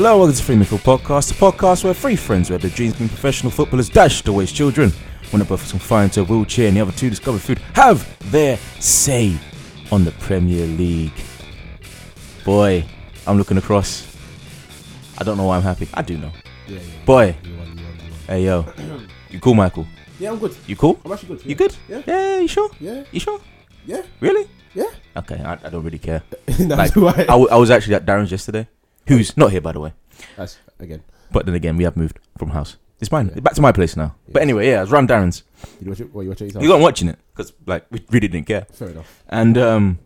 Hello, welcome to Free Midfield Podcast, a podcast where three friends who have their dreams of being professional footballers dashed away as children. One of both is confined to a wheelchair and the other two discover food have their say on the Premier League. Boy, I'm looking across. I don't know why I'm happy. I do know. Yeah, yeah. Boy, You won, you won, you won. hey yo. You cool, Michael? Yeah, I'm good. You cool? I'm actually good. You good? Yeah. Yeah, you sure? Yeah, You sure? yeah, Really? yeah. Okay, I, I don't really care. That's Like, why. I, w- I was actually at Darren's yesterday, who's not here by the way. That's again. But then again, we have moved from house. It's mine. Yeah. Back to my place now. But anyway, yeah, it's Ram Darren's. You watch it? What you watch it yourself? You got watching it because like we really didn't care. Fair enough. And um,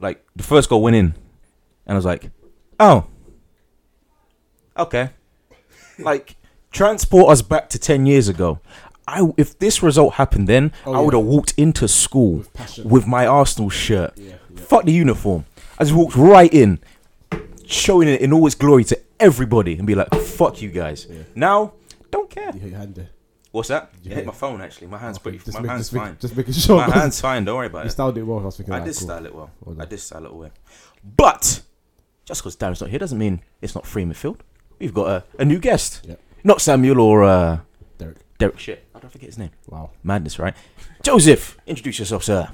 like the first goal went in, and I was like, oh, okay. like transport us back to ten years ago. I if this result happened then, Oh, I yeah. would have walked into school With with my Arsenal shirt. Fuck the uniform. I just walked right in, showing it in all its glory to everybody, and be like, "Fuck you guys." Yeah. Now, don't care. You hit your hand there. What's that? You You hit hit my phone actually. My hand's pretty. Just my make- hand's just make- fine. Just making sure. My hand's fine. Don't worry about it. You it. styled it well. I was thinking. I did cool. style it well. Well I done. did style it well. But just because Darren's not here doesn't mean it's not free midfield. We've got a, a new guest. Yep. Not Samuel or uh, Derek. Derek. Shit, I don't forget his name. Wow. Madness, right? Joseph, introduce yourself, sir.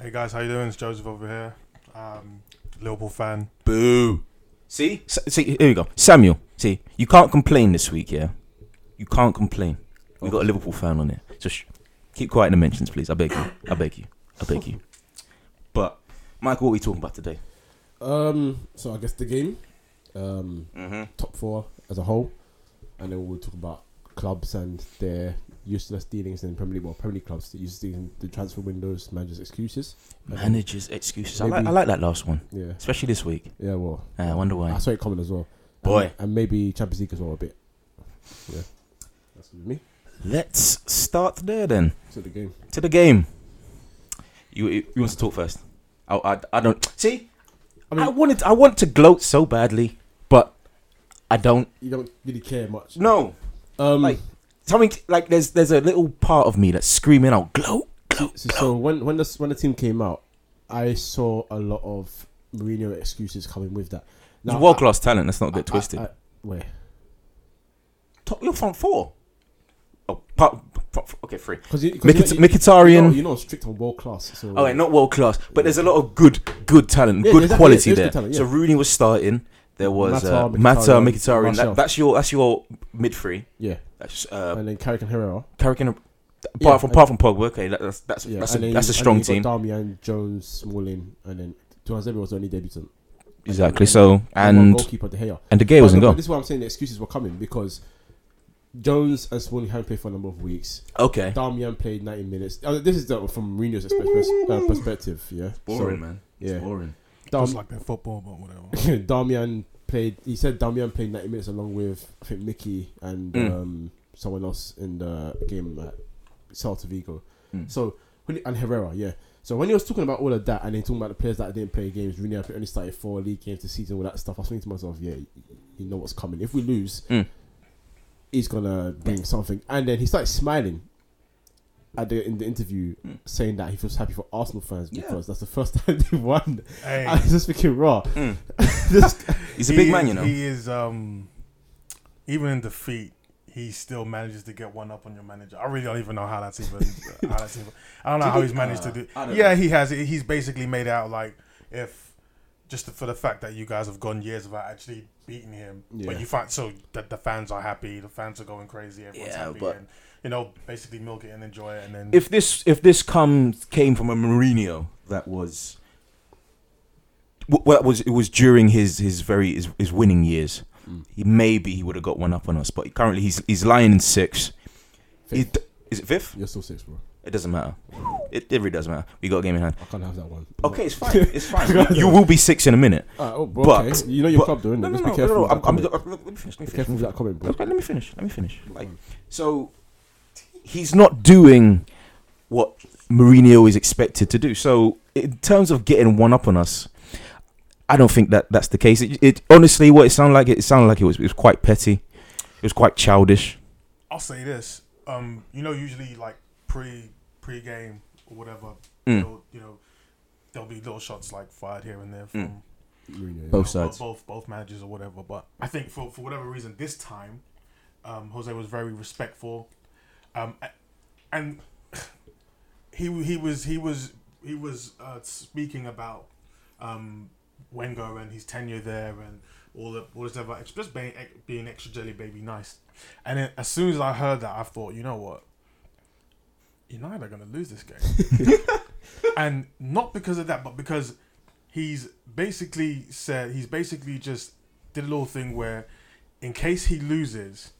Hey guys, how you doing? It's Joseph over here. Um, Liverpool fan. Boo. See, S- see, here we go. Samuel, see, you can't complain this week, yeah. You can't complain. We've got a Liverpool fan on it. So sh- keep quiet in the mentions, please. I beg you. I beg you. I beg you. But Michael, what are we talking about today? Um. So I guess the game. Um. Mm-hmm. Top four as a whole, and then we'll talk about clubs and their useless dealings in Premier League. Well, Premier League clubs that use the, the transfer windows, managers' excuses. Managers' excuses. I like, I like that last one, Yeah. especially this week. Yeah. Well. Uh, I wonder why. I saw it coming as well. Boy. And, and maybe Champions League as well a bit. Yeah. That's with me. Let's start there then. To the game. To the game. You you, you want to talk first? I, I, I don't see. I, mean, I wanted I want to gloat so badly, but I don't. You don't really care much. No, Um. like something like there's there's a little part of me that's screaming out gloat, gloat. so, so when when the when the team came out, I saw a lot of Mourinho excuses coming with that. He's world class talent. Let's not get I- twisted. I- I- where? Top, you're front four. Oh, part, okay, three. Because you, Mikit- you know, you- Mkhitaryan. You know, you know, strict on world class. So Oh, wait, not world class, but there's a lot of good, good talent, Yeah, good exactly, quality yeah, there. good talent, So yeah. Rooney was starting. There was Mata, uh, Mkhitaryan, Mata, Mkhitaryan. That, that's your that's your mid three. Yeah, uh, and then Carrick and Herrera. Carrick and apart Yeah, from and- apart from Pogba. Okay, that, that's that's Yeah, that's, a, then- that's a and strong then team. you got Darmian, Jones, Smalling, and then Tuanzebe was the only debutant. Exactly. And- So one and goalkeeper De Gea. and the Gea wasn't But- but. This is why I'm saying the excuses were coming because Jones and Smalling hadn't played for a number of weeks. Okay. Darmian played 90 minutes. Uh, this is the, from Mourinho's perspe- uh, perspective. Yeah, So, man. yeah. boring. Darm- Just like their football, but whatever. Darmian played. He said Darmian played 90 minutes along with I think Mickey and Mm. um, someone else in the game at Celta Vigo. Mm. So when he- and Herrera, yeah. So when he was talking about all of that and then talking about the players that didn't play games, really only started four league games this season, all that stuff. I was thinking to myself, yeah, you- you know what's coming. If we lose, Mm. he's gonna bring something. And then he started smiling at the in the interview, Mm. saying that he feels happy for Arsenal fans Yeah. because that's the first time they won. Hey, I was just thinking, raw. Mm. This- He's a he big is- man, you know. He is um, even in defeat, he still manages to get one up on your manager. I really don't even know how that's even. how that's even I don't know Did how he's managed Uh, to do. I Yeah, know. he has. He's basically made out like if just for the fact that you guys have gone years without actually beating him, Yeah. but you find so that the fans are happy, the fans are going crazy, everyone's Yeah, happy, but- and you know basically milk it and enjoy it, and then If this if this comes came from a Mourinho that was w- well, it was it was during his his very his, his winning years. Mm. He maybe he would have got one up on us, but currently he's he's lying in six. He, Fifth. is it fifth? You're still six, bro. It doesn't matter. It, it really doesn't matter. We got a game in hand. I can't have that one. Okay, it's fine. It's fine. you, you will be six in a minute. Uh, oh, bro, But- okay. You know your but- club, doing No, it. no, Just no, be careful. no, no. with I'm, that I'm, comment. let me finish. Let me Be finish. careful with that comment, bro. Okay, let me finish. Let me finish. Like, so he's not doing what Mourinho is expected to do. So in terms of getting one up on us, I don't think that that's the case. It, it honestly, what it sounded like, it sounded like it was it was quite petty. It was quite childish. I'll say this. Um, you know, usually like pre pre game or whatever, Mm. you'll- know, there'll be little shots like fired here and there from Mm. Mourinho, yeah. Both know, sides. both both managers or whatever. But I think for for whatever reason, this time, um, Jose was very respectful, um, and he he was he was he was uh, speaking about um, Wenger and his tenure there and all the all this stuff, like, just being being extra jelly baby nice. And then as soon as I heard that, I thought, you know what, United are gonna lose this game, and not because of that, but because he's basically said he's basically just did a little thing where, in case he loses,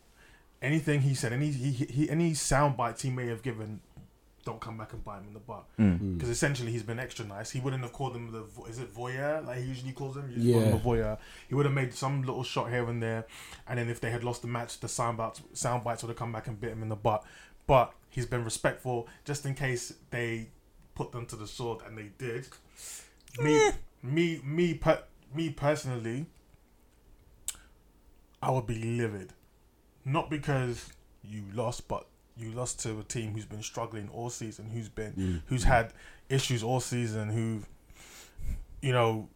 anything he said, any he, he any sound bites he may have given, don't come back and bite him in the butt. Mm. Mm. Because essentially he's been extra nice. He wouldn't have called him the vo- is it voyeur like he usually calls him. He usually him Yeah. a voyeur. He would have made some little shot here and there, and then if they had lost the match, the sound bites sound bites would have come back and bit him in the butt. But he's been respectful just in case they put them to the sword, and they did. Me, me, me, per- me personally, I would be livid, not because you lost, but you lost to a team who's been struggling all season, who's been Mm. who's had issues all season, who, you know,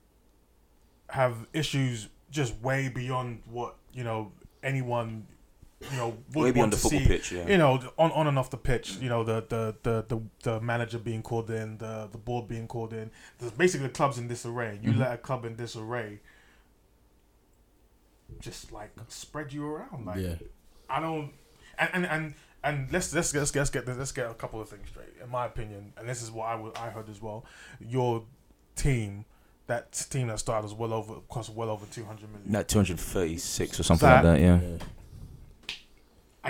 have issues just way beyond what you know anyone, you know, would Way want beyond the to football see. pitch, yeah. You know, on on and off the pitch. You know, the the the the, the manager being called in, the the board being called in. There's basically the club's in disarray. You Mhm. let a club in disarray. Just like spread you around, like yeah. I don't, and and and, and let's let's let's let's get let's get a couple of things straight. In my opinion, and this is what I would I heard as well. Your team, that team that started was well over cost well over two hundred million. That 236 or something That- like that, yeah. yeah.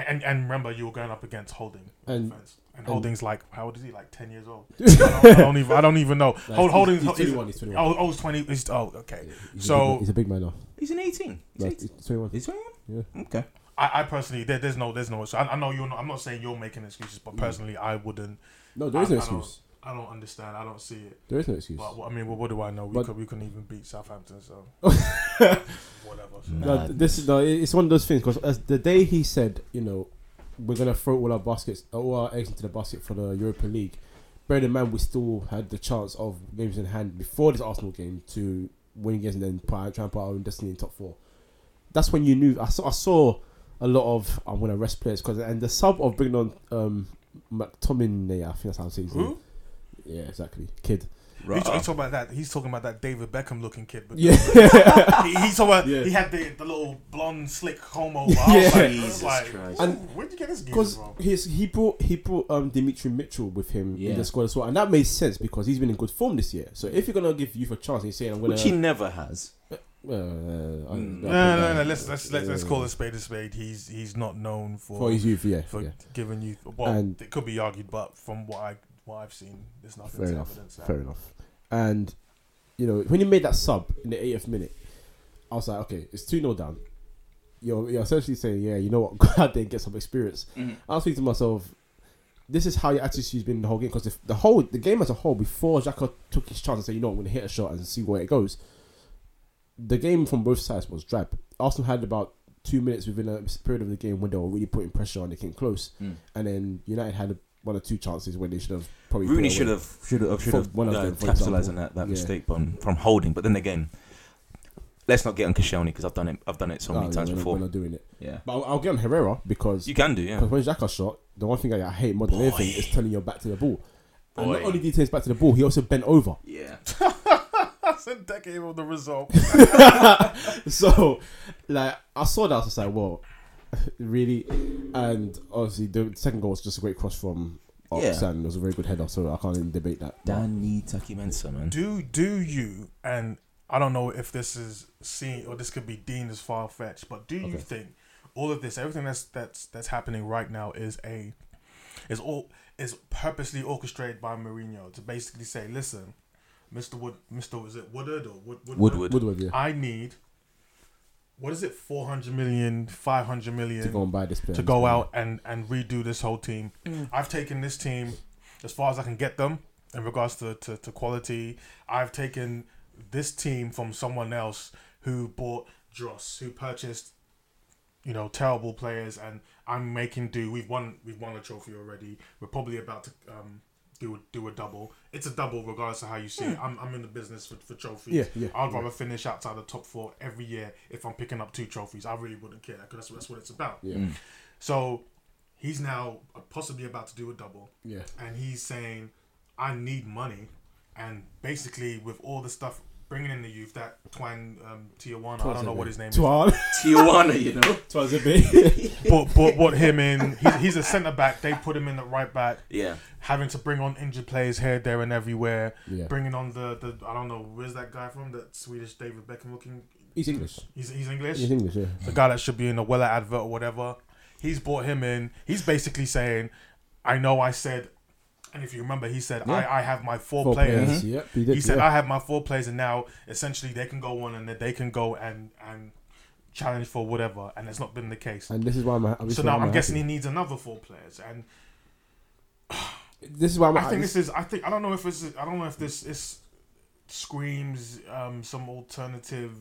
And, and remember, you were going up against Holding, And defense. and and- Holding's like how old is he? Like ten years old. I, don't, I don't even I don't even know. Nah, Hold, he's- Holding's he's he's- 21, he's 21. Oh, oh, he's twenty. He's, oh, okay. Yeah, he's So- a big he's a big man now. He's an 18. He's Like, 18. he's 21. He's 21? Yeah. Okay. I, I personally, there, there's no, there's no. So I, I know you're not. I'm not saying you're making excuses, but Mm. personally, I wouldn't. No, there is no I- I don't- excuse. I don't understand. I don't see it. There is no excuse. But I mean, what, what do I know? We But- could we couldn't even beat Southampton, so whatever. So. Nah. No, this is no. It's one of those things because as the day he said, you know, we're gonna throw all our baskets, all our eggs into the basket for the Europa League. Bear in mind, we still had the chance of games in hand before this Arsenal game to win games and then try, try and put our own destiny in top four. That's when you knew. I saw. I saw a lot of I'm gonna rest players because and the sub of bringing on um McTominay, I think that's how I say his name. Who? Yeah, exactly. Kid. He's, he's talking about that. He's talking about that David Beckham looking kid. Yeah. he, he's talking about. Yeah. He had the, the little blonde slick comb over. Yeah. like, Jesus like, Christ. And- where'd you get this Because from? his he brought he brought um Demetri Mitchell with him in the squad as well, and that made sense because he's been in good form this year. So if you're gonna give youth a chance, and you're saying I'm gonna, Which he never has. Uh, I- Mm. No, I no, no, no. Let's let's let's, let's call a spade a spade. He's he's not known for for his youth. Yeah, for yeah. giving you. Well, And- it could be argued, but from what I what I've seen, there's nothing Fair to enough. evidence. that. Fair enough. And you know when he made that sub in the 80th minute, I was like, okay, it's two 0 down. You're you're essentially saying, yeah, you know what, go out there and get some experience. Mhm. I was thinking to myself, this is how your attitude's been the whole game because the, the whole the game as a whole before Xhaka took his chance and said, you know, I'm going to hit a shot and see where it goes. The game from both sides was drab. Arsenal had about two minutes within a period of the game when they were really putting pressure on, they came close, Mm. and then United had one or two chances when they should have probably. Rooney should have should have should have one of uh, them, for capitalized on that, that Yeah. mistake from from Holding. But then again, let's not get on Koscielny because I've done it. I've done it so Oh, many yeah, times we're not- before. We're not doing it. Yeah, But I'll, I'll get on Herrera because you can do. Yeah, Because when Xhaka shot, the one thing I hate more than Boy. anything is turning your back to the ball. And not only did he turn his back to the ball, he also bent over. yeah. That's a decade of the result. so, like, I saw that. I was just like, well, really? And obviously, the second goal was just a great cross from Ox, Yeah. and it was a very good header, so I can't even debate that. Danny Takimensa, man. do do you and I don't know if this is seen or this could be deemed as far fetched, but do you Okay. think all of this, everything that's that's that's happening right now, is a is all is purposely orchestrated by Mourinho to basically say, listen, Mister Wood, Mister was it Woodard or Wood, Woodward? Woodward. Woodward, yeah. I need what is it, 400 million, 500 million To go and buy this player. to go out and and redo this whole team. Mm. I've taken this team as far as I can get them in regards to, to, to quality. I've taken this team from someone else who bought Dross, who purchased, you know, terrible players, and I'm making do. We've won we've won a trophy already. We're probably about to um, do a, do a double. It's a double regardless of how you see it. I'm, I'm in the business for, for trophies. Yeah, yeah. I'd rather finish outside the top four every year if I'm picking up two trophies. I really wouldn't care because that's, that's what it's about. Yeah, Mm. So he's now possibly about to do a double, yeah. and he's saying, "I need money," and basically with all the stuff bringing in the youth, that Twan um, Tijuana, I don't know what his name is, Tijuana, you know. Twan's a bit. but but what him in? He's, he's a centre back. They put him in the right back, Yeah. having to bring on injured players here, there, and everywhere. yeah. Bringing on the, the I don't know where's that guy from? That Swedish David Beckham looking. He's English. He's he's English. He's English, yeah. the guy that should be in a Wella advert or whatever. He's brought him in. He's basically saying, I know I said, and if you remember, he said, Yeah. I, I have my four, Four players. players. Yep, he did. He said, yeah. I have my four players, and now essentially they can go on and they can go and, and challenge for whatever. And it's not been the case. and this is why I'm. this So now I'm happy. guessing he needs another four players. And This is why I'm. I think this is, I think, I don't know if it's, I don't know if this is screams um, some alternative,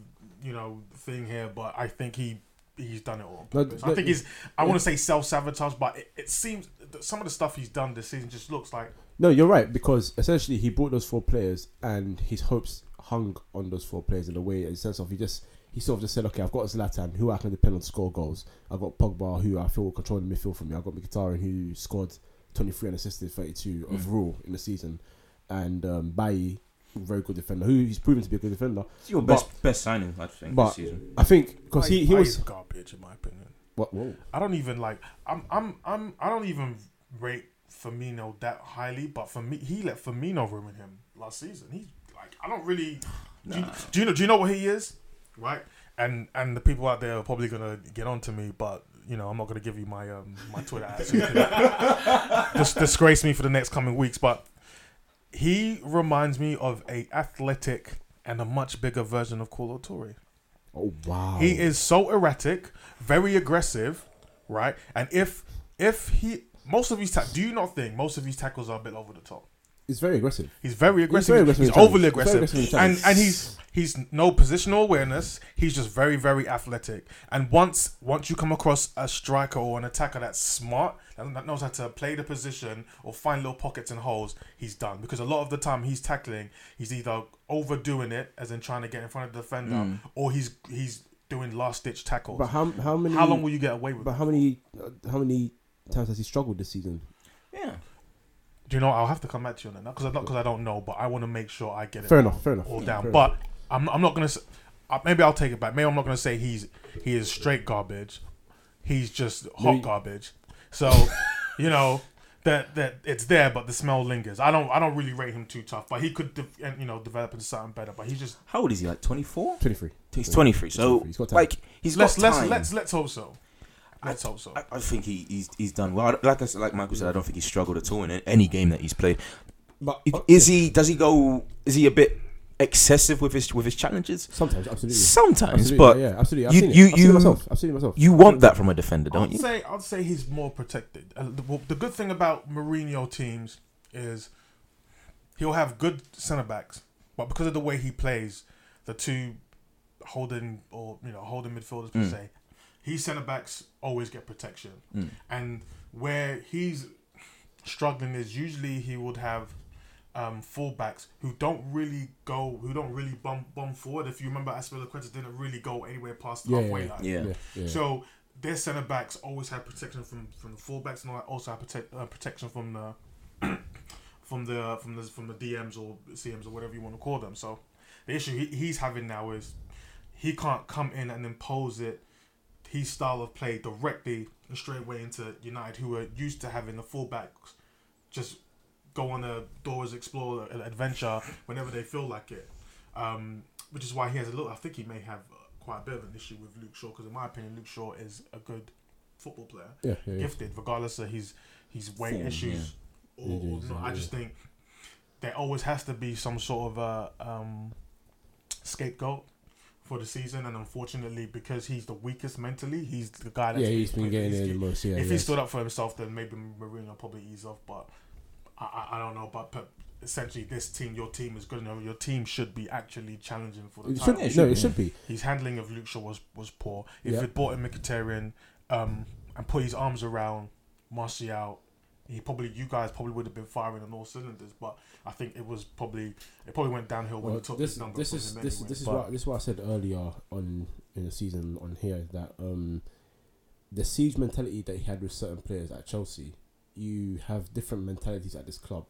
you know, thing here, but I think he he's done it all. No, I think he's. I want to say self sabotage, but it, it seems that some of the stuff he's done this season just looks like No, you're right because essentially he brought those four players and his hopes hung on those four players in a way, in the sense of he just he sort of just said, okay, I've got Zlatan who I can depend on to score goals. I've got Pogba who I feel will control the midfield for me. I've got Mkhitaryan who scored 23 and assisted 32 Mm. overall in the season, and um, Bailly, very good defender who he's proven to be a good defender. It's your But- best best signing, I think, but- this season. I think because he, he was garbage in my opinion. what whoa I don't even like. I'm I'm I'm I don't even rate Firmino that highly, but for me, he let Firmino ruin him last season. He like I don't really. Do, you, do you know? Do you know what he is? Right. And and the people out there are probably gonna get on to me, but you know I'm not gonna give you my um my Twitter ad. so you can Just disgrace me for the next coming weeks. But he reminds me of a athletic and a much bigger version of Kolo Touré. oh wow He is so erratic, very aggressive, right? And if if he most of his ta- do you not think most of his tackles are a bit over the top? It's very aggressive. He's very aggressive. very He's, aggressive overly challenge. He's very aggressive, aggressive and and he's he's no positional awareness. He's just very very athletic. And once once you come across a striker or an attacker that's smart, that that knows how to play the position or find little pockets and holes, he's done. Because a lot of the time he's tackling, he's either overdoing it, as in trying to get in front of the defender, Mm. or he's he's doing last ditch tackles. But how how many How long will you get away with? But how many uh, how many times has he struggled this season? Yeah. Do you know? I'll have to come back to you on that because not because I don't know, but I want to make sure I get it Fair enough, fair enough. all Yeah, down. fair But I'm I'm not gonna. s- Uh, maybe I'll take it back. Maybe I'm not gonna say he's he is straight garbage. He's just hot Maybe- garbage. So, you know that that it's there, but the smell lingers. I don't I don't really rate him too tough, but he could de- and, you know develop into something better. But he's just How old is he? Like 24? 23. He's 23. So, 23. He's got time. like, he's let's got let's time. let's let's hope so. Let's hope so. I, I think he, he's he's done well. Like I said, like Michael said, I don't think he's struggled at all in any game that he's played. But Is he? Does he go? Is he a bit excessive with his with his challenges? sometimes absolutely. Sometimes, Absolutely, but yeah, yeah, absolutely. I've you- seen it. you- I've you- myself. I've seen it myself. you want that from a defender, don't I'd you? say I'd say he's more protected. Uh, the, the good thing about Mourinho teams is he'll have good centre backs, but because of the way he plays, the two holding or you know holding midfielders per Mm. se, his centre backs always get protection, Mm. and where he's struggling is usually he would have. Um, fullbacks who don't really go, who don't really bomb bomb forward. If you remember, Azpilicueta didn't really go anywhere past the Yeah, halfway yeah, line. Yeah. Yeah, yeah. So their centre backs always have protection from from the fullbacks, and all also have protect, uh, protection from the from the from the from the DMs or CMs or whatever you want to call them. So the issue he, he's having now is he can't come in and impose it his style of play directly and straight away into United, who are used to having the fullbacks just go on a doors explore an adventure whenever they feel like it. Um, which is why he has a little. I think he may have uh, quite a bit of an issue with Luke Shaw because, in my opinion, Luke Shaw is a good football player, yeah, yeah, yeah. gifted, regardless of his his weight Form, issues or, or is, not. I just think there always has to be some sort of a um, scapegoat for the season, and unfortunately, because he's the weakest mentally, he's the guy that's Yeah, he's been getting he's the most. Yeah, if he stood up for himself, then maybe Mourinho probably ease off. But I, I, I don't know. But, but essentially, this team, your team is good enough. Your team should be actually challenging for the It title. should, no, it should be. His handling of Luke Shaw was was poor. If Yeah. it brought in Mkhitaryan um, and put his arms around Martial, he probably you guys probably would have been firing on all cylinders. But I think it was probably it probably went downhill when Well, he took this number this from is him this anyway. this is what this is what I said earlier on in the season on here that um the siege mentality that he had with certain players at Chelsea, you have different mentalities at this club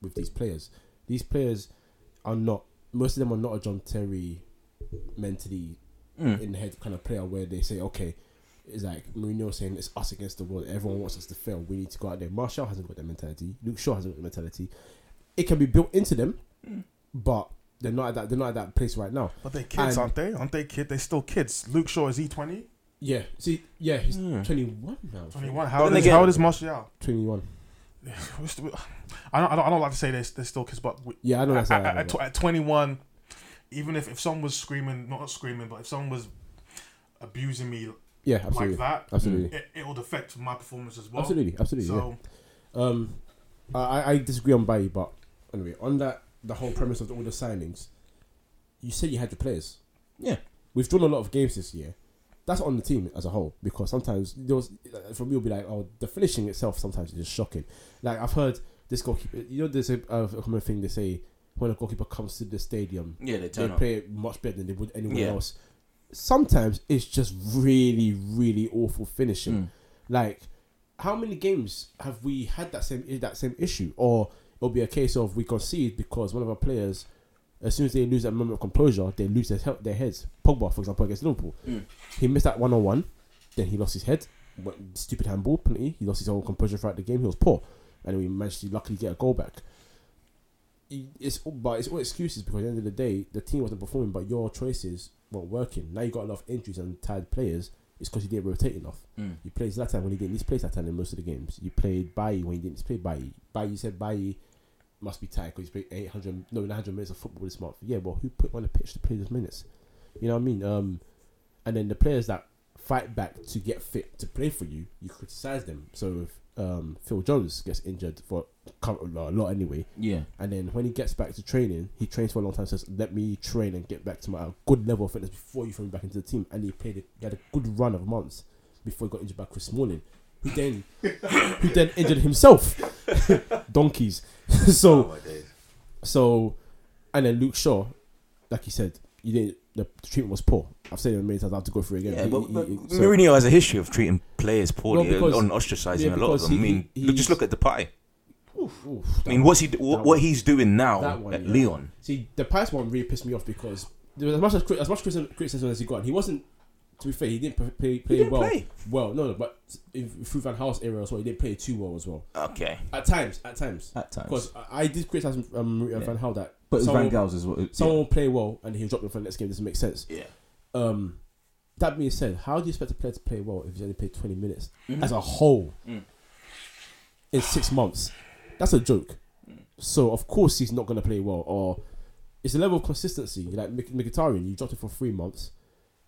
with these players. These players are not most of them are not a John Terry mentally Mm. in the head kind of player where they say, okay, it's like Mourinho saying it's us against the world. Everyone wants us to fail. We need to go out there. Martial hasn't got that mentality. Luke Shaw hasn't got the mentality. It can be built into them, but they're not at that. They're not at that place right now. but they kids, And- aren't they? Aren't they kid? They still kids. Luke Shaw is he twenty? Yeah. See. Yeah. He's Hmm. twenty one now. Twenty one. How old is again- how old is Martial? Twenty one. I don't, I don't I don't like to say they're, they're still kids, but we, Yeah, I know that's at, not at, at, tw- at 21, even if, if someone was screaming, not screaming, but if someone was abusing me Yeah, absolutely, like that, absolutely, it, it would affect my performance as well. absolutely, absolutely. So yeah. Um, I I disagree on Bailly, but anyway, on that the whole premise of all the signings, you said you had your players. Yeah. We've drawn a lot of games this year. That's on the team as a whole because sometimes there was for me it'll be like oh the finishing itself sometimes is just shocking. Like I've heard this goalkeeper, you know, there's a, a common thing they say when a goalkeeper comes to the stadium, Yeah, they they turn up. play it much better than they would anywhere Yeah. else. Sometimes it's just really, really awful finishing. Mm. Like, how many games have we had that same that same issue? Or it'll be a case of we concede because one of our players, as soon as they lose that moment of composure, they lose their he- their heads. Pogba, for example, against Liverpool, Mm. he missed that one on one, then he lost his head. Went- Stupid handball penalty. He lost his whole composure throughout the game. He was poor, and we managed to luckily get a goal back. He- It's all- but it's all excuses because at the end of the day, the team wasn't performing, but your choices weren't working. Now you got a lot of injuries and tired players. It's because you didn't rotate enough. Mm. You played Zlatan when he didn't need to play Zlatan in most of the games. You played Bailly when he didn't play Bailly. Bailly, you said Bailly must be tired because he's played 800, no, 900 minutes of football this month. Yeah, well, who put him on the pitch to play those minutes? You know what I mean? Um, and then the players that fight back to get fit to play for you, you criticize them. So if um, Phil Jones gets injured for a lot anyway, Yeah. and then when he gets back to training, he trains for a long time. Says, "Let me train and get back to my good level of fitness before you throw me back into the team." And he played. it- He had a good run of months before he got injured by Chris Smalling, who then who then injured himself. Donkeys. so my days. so, and then Luke Shaw, like you said, you didn't. The treatment was poor. I've said it many times. I have to go through it again. Yeah, He- but, but he- so- Mourinho has a history of treating players poorly Well, because- on ostracizing yeah, a lot of because them. I mean, look, just look at the pie. Oof, oof, I mean, what's he what, what he's doing now one, at yeah. Leon? See, the Price one really pissed me off because there was as much as as much criticism, criticism as he got. He wasn't. To be fair, he didn't p- play, play didn't well. play. Well, no, no, but in, through Van Gaal's era as well, he didn't play too well as well. Okay. At times, at times, At times. because I, I did criticize um, Yeah. Van Gaal that but someone, Van Gaal's as well. someone will play well and he'll drop them for the next game. Doesn't make sense. Yeah. Um, that being said, how do you expect a player to play well if he's only played twenty minutes Mhm. as a whole Mm. in six months? That's a joke. Mm. So of course he's not going to play well. Or it's a level of consistency. Like Mik- Mkhitaryan, you dropped him for three months,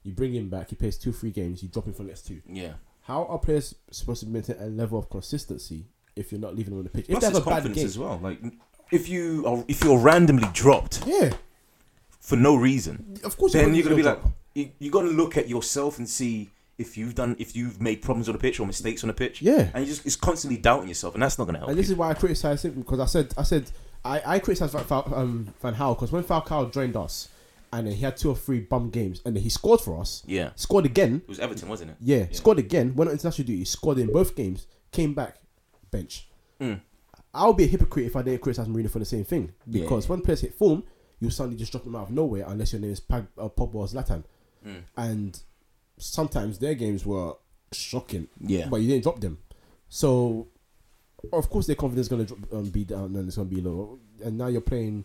you bring him back, he plays two, three games, you drop him for the next two. Yeah. How are players supposed to maintain a level of consistency if you're not leaving them on the pitch? If Plus they have a bad game, as well. Like, if you are, if you're randomly dropped yeah, for no reason, of course. then gonna you're gonna be like. You, you're gonna look at yourself and see if you've done, if you've made problems on the pitch or mistakes on the pitch. yeah. And you just, it's constantly doubting yourself, and that's not gonna help. And this you. is why I criticized him because I said I said I, I criticized Van, Fal- um, Van Gaal because when Falcao joined us and he had two or three bum games and he scored for us, yeah. scored again, It was Everton, wasn't it? yeah, Yeah. scored again, went on international duty, scored in both games, came back, bench. Mm. I'll be a hypocrite if I didn't criticize Mourinho for the same thing Yeah. because when players hit form, you suddenly just drop them out of nowhere unless your name is Pag, uh, Pogba or Zlatan, Mm. and sometimes their games were shocking Yeah. but you didn't drop them. So, of course, their confidence is going to um, be down and it's going to be low. And now you're playing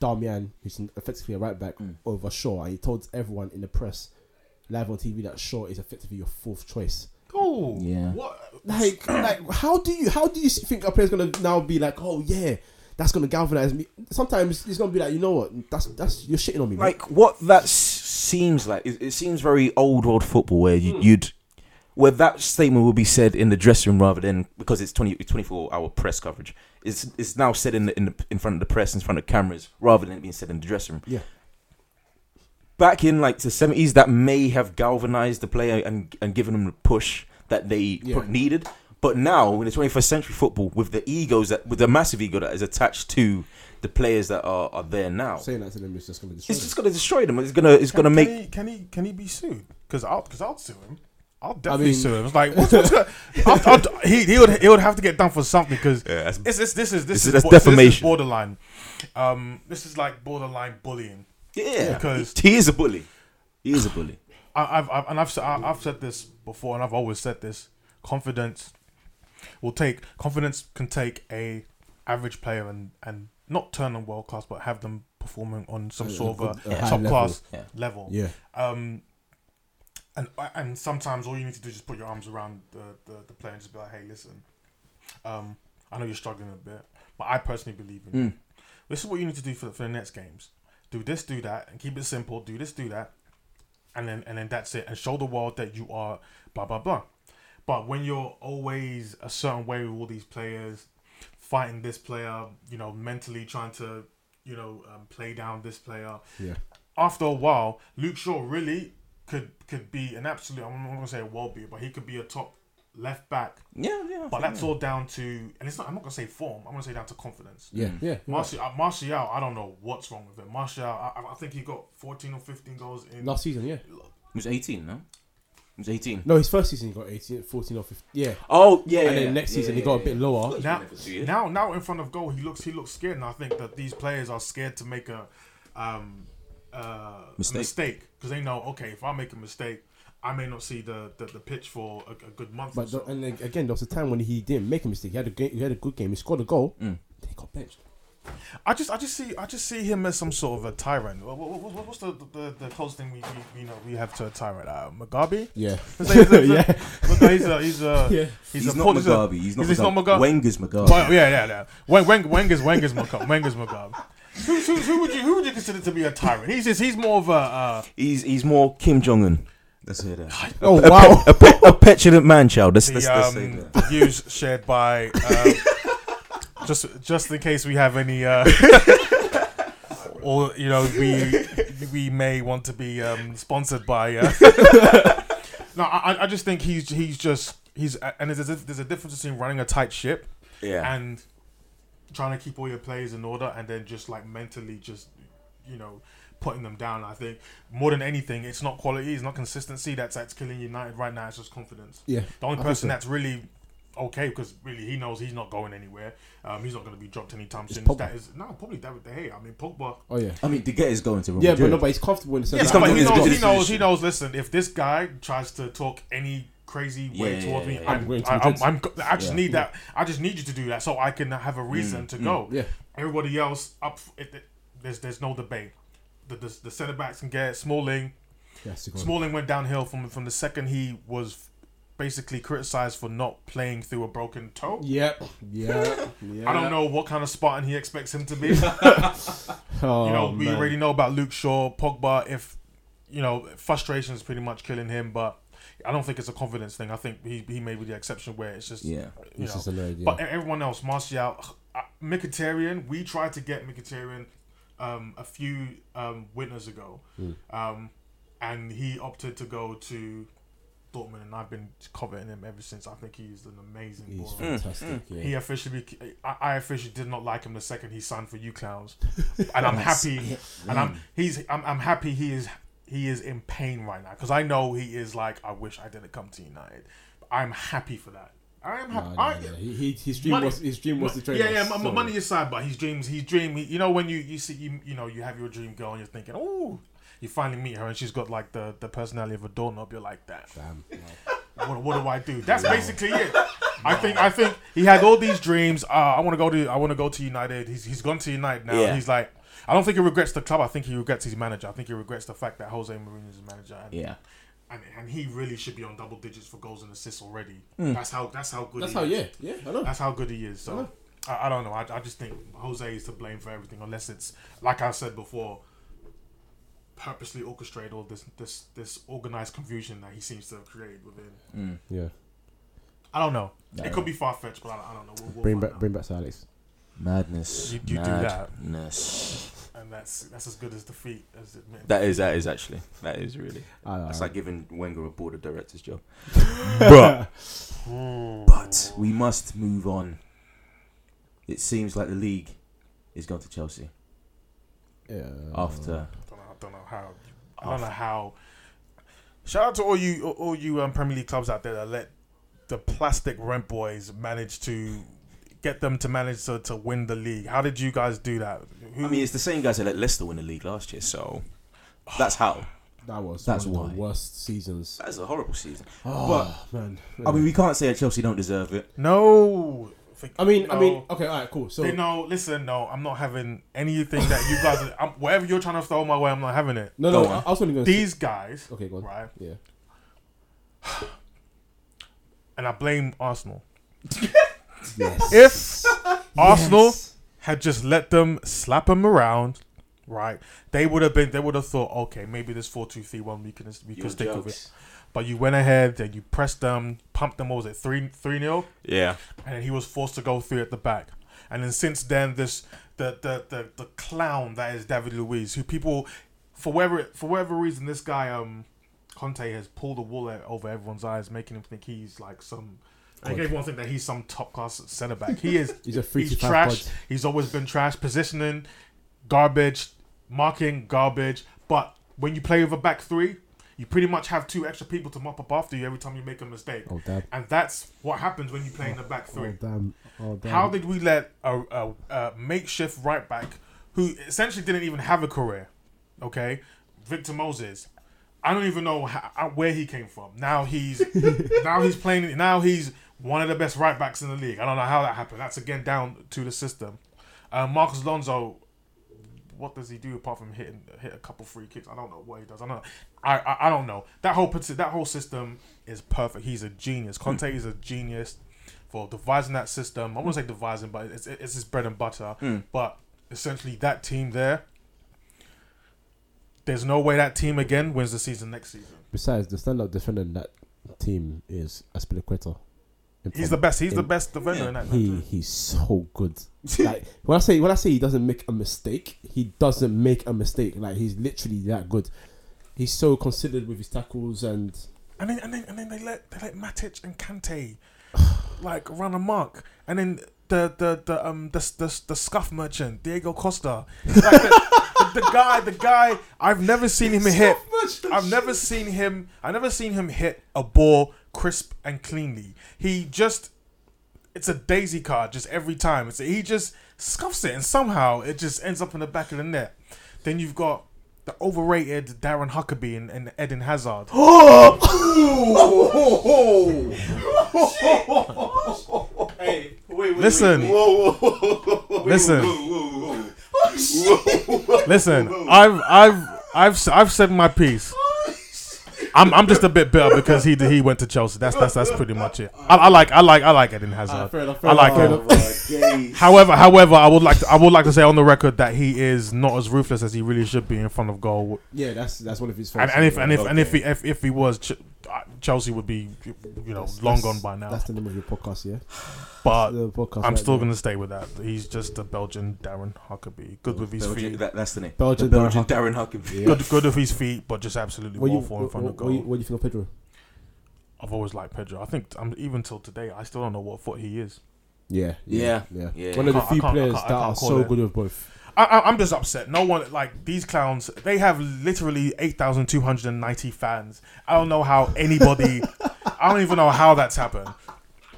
Darmian, who's effectively a right back, Mm. over Shaw. And he told everyone in the press, live on TV, that Shaw is effectively your fourth choice. Oh, Yeah. What? Like, like, how do you how do you think a player's going to now be like, oh yeah, that's going to galvanize me? Sometimes it's going to be like, you know what, that's that's you're shitting on me. man. like what that seems like it, it seems very old world football where you, hmm. you'd where that statement will be said in the dressing room rather than because it's 20, 24 hour press coverage it's it's now said in the, in the in front of the press in front of cameras rather than it being said in the dressing room Yeah. back in like the 70s that may have galvanized the player and and given them the push that they Yeah. needed But now in the 21st century football, with the egos that with the massive ego that is attached to the players that are, are there now, Saying that to them is just going to destroy it's them. just gonna destroy them. It's gonna it's gonna make Can he, can he can he be sued? Because I'll because I'll sue him. I'll definitely mean- sue him. It's like what's, what's gonna, I'll, I'll, he he would he would have to get done for something because Yeah, it's, it's, this is this, This is- is, that's bo- this is defamation. borderline. Um, this is like borderline bullying. yeah Because- he is a bully. He is a bully. I, I've, I've and I've, I- I've said this before, and I've always said this. Confidence will take confidence can take a average player and and not turn them world class, but have them performing on some sort of a a top level. class Yeah. level. Yeah. Um, and and sometimes all you need to do is just put your arms around the, the, the player and just be like, hey, listen, um, I know you're struggling a bit, but I personally believe in you. Mm. This is what you need to do for, for the next games. Do this, do that, and keep it simple. Do this, do that, and then and then that's it. And show the world that you are blah blah blah. But when you're always a certain way with all these players, fighting this player, you know, mentally trying to, you know, um, play down this player, Yeah. after a while, Luke Shaw really could could be an absolute. I'm not gonna say a world beater, but he could be a top left back. Yeah, yeah. But that's all down to, and it's not. I'm not gonna say form. I'm gonna say down to confidence. Yeah. Mm. Yeah. Martial, uh, Martial, I don't know what's wrong with him. Martial, I, I- I think he got 14 or 15 goals in. Last season, yeah. He was 18, no? He was 18. No, his first season he got 18, 14 or 15. Yeah. Oh, yeah. And then next season he got a bit lower. now, now, now in front of goal, he looks he looks scared, and I think that these players are scared to make a um, uh, Mistake. mistake because they know okay, if I make a mistake, I may not see the the, the pitch for a, a good month. or But so. and again, there was a time when he didn't make a mistake. He had a game, he had a good game. He scored a goal. Mm. Then he got benched. I just I just see I just see him as some sort of a tyrant. What, what, what, what's the, the the closest thing we, we you know we have to a tyrant? Uh, Mugabe. Yeah. He's a, he's a, yeah. He's a he's a Yeah. he's, He's, a not pol- he's a- Mugabe. He's not he's Mugabe. not Mugabe. Wenger's Mugabe. Well, yeah, yeah, yeah. Weng, Weng, Wenger's Wenger's Mugabe. Wenger's Mugabe. Who, who, who would you who would you consider to be a tyrant? He's just he's more of a uh, He's he's more Kim Jong Un. Let's hear that. Oh A, wow. pe- a, a petulant man child. Let's, the let's, let's say um, that. the views shared by uh, just just in case we have any uh, or you know we we may want to be um, sponsored by. Uh, no, I, I just think he's he's just he's and there's a, there's a difference between running a tight ship Yeah. and trying to keep all your players in order and then just like mentally just you know putting them down. I think more than anything, it's not quality, it's not consistency that's that's killing United right now. It's just confidence. Yeah. The only I person so. that's really okay because really he knows he's not going anywhere. Um, he's not going to be dropped anytime soon. Pogba. That is no, probably David De Gea. I mean Pogba. Oh yeah. I mean, De Gea is going to Real Yeah, but Madrid. no, but he's comfortable in the sense. He's that- but he comfortable knows, he his knows, he knows. Listen, if this guy tries to talk any crazy way Yeah, towards me, yeah, yeah. I'm, I'm going to I, I'm, Madrid. I'm, I just Yeah. need that. I just need you to do that so I can have a reason Mm, to mm. go. Yeah. Everybody else up, it, it, there's there's no debate. The the, the centre backs can get Smalling. Yes, Smalling went downhill from from the second he was basically criticized for not playing through a broken toe. Yep. Yeah. Yeah. I don't know what kind of Spartan he expects him to be. Oh, you know, we man. already know about Luke Shaw, Pogba. If you know, frustration is pretty much killing him, but I don't think it's a confidence thing. I think he he may be the exception where it's just Yeah. you know. yeah. But everyone else, Martial, uh, Mkhitaryan, we tried to get Mkhitaryan um, a few um, winters ago, Mm. um, and he opted to go to Dortmund, and I've been coveting him ever since. I think he's an amazing He's baller. fantastic. Mm. Yeah. He officially, I, I officially did not like him the second he signed for you clowns, and I'm happy, and I'm mm. he's I'm, I'm happy he is he is in pain right now because I know he is like I wish I didn't come to United. I'm happy for that. I am happy. no, I, no. He, he, his dream Money- was his dream was to train. yeah, yeah. m- so- money aside, but his dreams, his dream. He, you know, when you you see you you know you have your dream girl and you're thinking, oh, you finally meet her and she's got like the the personality of a doorknob. You're like that. Damn. What, what do I do? That's basically it. I think I think he had all these dreams. Uh, I want to go to I want to go to United. He's he's gone to United now. Yeah. He's like. I don't think he regrets the club. I think he regrets his manager. I think he regrets the fact that Jose Mourinho is his manager. And, Yeah. and, and he really should be on double digits for goals and assists already. Hmm. That's how that's how good. That's he how. is. Yeah. Yeah. I know. That's how good he is. I So know. I, I don't know. I, I just think Jose is to blame for everything, unless it's like I said before, purposely orchestrated all this this this organized confusion that he seems to have created within. Mm. Yeah. I don't know. No. It could be far fetched, but I, I don't know. We'll, we'll Bring back out. bring back Sir Alex. Madness. You- you do that. Madness. And and that's that's as good as defeat as it meant. That is that is actually that is really. Uh, That's like giving Wenger a board of directors job. but But we must move on. It seems like the league is going to Chelsea yeah. after. I don't know, I don't know how. I don't know how. Shout out to all you all you um, Premier League clubs out there that let the plastic rent boys manage to get them to manage to, to win the league. How did you guys do that? Who, I mean, it's the same guys that let Leicester win the league last year, so that's how. that was That's one of why. the worst seasons. That's a horrible season. Oh, man. I mean, we can't say that Chelsea don't deserve it. no. I mean, I mean, okay, all right, cool. So They know. Listen, no, I'm not having anything that you guys. I'm, whatever you're trying to throw my way, I'm not having it. no, no, Go I, on. I was only going to These guys, Okay, go on. right? Yeah. And I blame Arsenal. Yes. If Arsenal had just let them slap them around, right? They would have been. They would have thought, okay, maybe this four two three one we can we can stick with it. But you went ahead and you pressed them, pumped them. What was it three three nil? Yeah. And then he was forced to go through at the back. And then since then, this the the the, the clown that is David Luiz, who people for whatever for whatever reason this guy um Conte has pulled the wool over everyone's eyes, making him think he's like some. I think God. everyone think that he's some top class centre back. He is. He's a three he's to trash. pod. He's always been trash. Positioning, garbage. Marking, garbage. But when you play with a back three, you pretty much have two extra people to mop up after you every time you make a mistake. Oh. And that's what happens when you play in the back Oh three. damn. Oh damn. How did we let a, a, a makeshift right back who essentially didn't even have a career, okay, Victor Moses? I don't even know how, where he came from. Now he's now he's playing. Now he's one of the best right backs in the league. I don't know how that happened. That's again down to the system. Uh, Marcos Alonso, what does he do apart from hitting hit a couple free kicks? I don't know what he does. I don't. I I, I don't know. That whole that whole system is perfect. He's a genius. Conte is a genius for devising that system. I wouldn't say devising, but it's it's his bread and butter. Hmm. But essentially, that team there. There's no way that team again wins the season next season. Besides, the standout defender in that team is Azpilicueta. In He's the best. He's the best defender in that. He country. he's so good. like when I say when I say he doesn't make a mistake, he doesn't make a mistake. Like he's literally that good. He's so considered with his tackles and And then and then and then they let they let Matic and Kante like run amok, and then the the the um the the, the scuff merchant Diego Costa, like the, the guy the guy I've never seen him hit. I've never seen him. I've never seen him hit a ball crisp and cleanly. He just it's a daisy card just every time. It's he just scuffs it and somehow it just ends up in the back of the net. Then you've got the overrated Darren Huckerby and, and Eden Hazard. Hey, wait, Listen. Whoa, whoa, whoa, whoa, Listen. Listen, I've I've I've I've said my piece. I'm I'm just a bit bitter because he he went to Chelsea. That's that's that's pretty much it. I, I like I like I like Eden Hazard. fair enough, I like him. Oh. However, however, I would like to, I would like to say on the record that he is not as ruthless as he really should be in front of goal. yeah, that's that's one of his. And, and if and if and if he if, if he was Ch- uh, Chelsea would be you know That's- long that's- gone by now. That's the name of your podcast, yeah. But the podcast. I'm right still gonna stay with that. He's just a Belgian Darren Huckerby, good with his Belgian, feet, that, that's the name. Belgian The Belgian Darren Darren Huckerby. Yeah. good good with his feet, but just absolutely What you, in front what, of what, you- goal. what do you think of Pedro? I've always liked Pedro. I think I'm even till today. I still don't know what foot he is. Yeah, Yeah, yeah. yeah. One of the I can't- I few players that are so it. good with both. I, I, I'm just upset. No one like these clowns. They have literally eight thousand two hundred and ninety fans. I don't know how anybody. I don't even know how that's happened.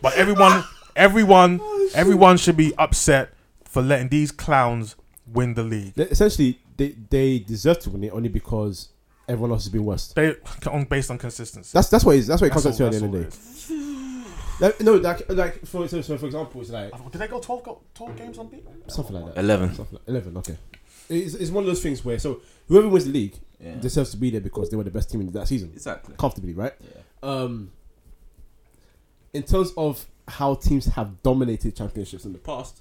But everyone, everyone, oh, everyone should be upset for letting these clowns win the league. They- essentially, they they deserve to win it only because everyone else has been worse. They on based on consistency. That's that's what it is. That's what it comes down all- to at the end of the day. All. Like, no, like like for so, so for example, it's like Did they go 12, go, 12 games unbeaten? something like that. 11. Something like, Eleven. Okay. It's, it's one of those things where so whoever wins the league Yeah. deserves to be there because they were the best team in that season, Exactly. comfortably, right? Yeah. Um, in terms of how teams have dominated championships in the past,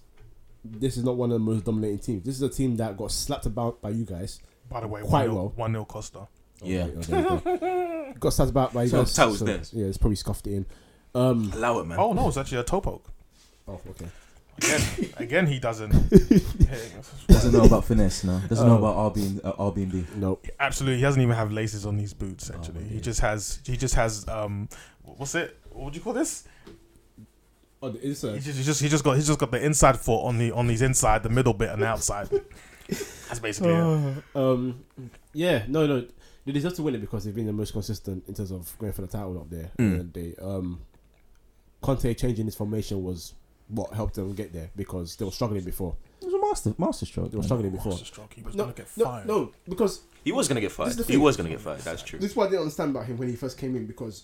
this is not one of the most dominating teams. This is a team that got slapped about by you guys. By the way, Quite 1-0 well. 1-0 Costa. Yeah. Okay, okay, okay. got slapped about by you So guys. that was theirs. Yeah, it's probably scuffed it in. Um, Allow it, man. Oh no, it's actually a toe poke. oh, okay. Again, again, he doesn't. Doesn't know about finesse, no. Doesn't know Oh. about RB, uh, RB&B. No. Absolutely, he doesn't even have laces on these boots. Actually, Oh, he just has. He just has. Um, what's it? What would you call this? Oh, the He inside. just, he just, he just got, he's just got the inside foot on the, on these inside, the middle bit, and the outside. That's basically it. Um, yeah, no, no. They deserve to win it because they've been the most consistent in terms of going for the title up there. Mm. And they, um, Conte changing his formation was what helped them get there because they were struggling before. It was a master, master stroke. They were struggling before. Masterstroke, he was No, gonna get no, fired. no, because He was gonna get fired. He was gonna get fired. That's true. this is what I didn't understand about him when he first came in because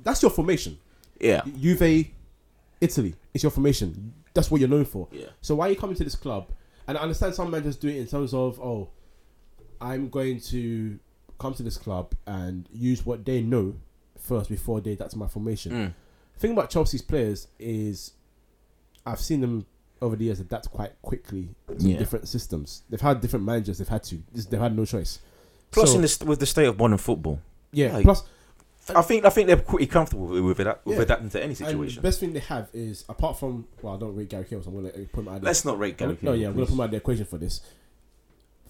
that's your formation. Yeah. Juve, Italy, it's your formation. That's what you're known for. Yeah. So why are you coming to this club? And I understand some managers do it in terms of, oh, I'm going to come to this club and use what they know first before they that's my formation. Mm. Thing about Chelsea's players is I've seen them over the years adapt quite quickly to Yeah. different systems. They've had different managers. They've had to. They've had no choice. Plus, So- in this, with the state of modern football, yeah. like, plus, I think I think they're pretty comfortable with, with, adapt, with Yeah. adapting to any and the situation. best thing they have is apart from well, I don't rate Gary Cahill, so I'm going to put him out there. Let's not rate Gary. no, yeah, I'm going to put him out the equation for this.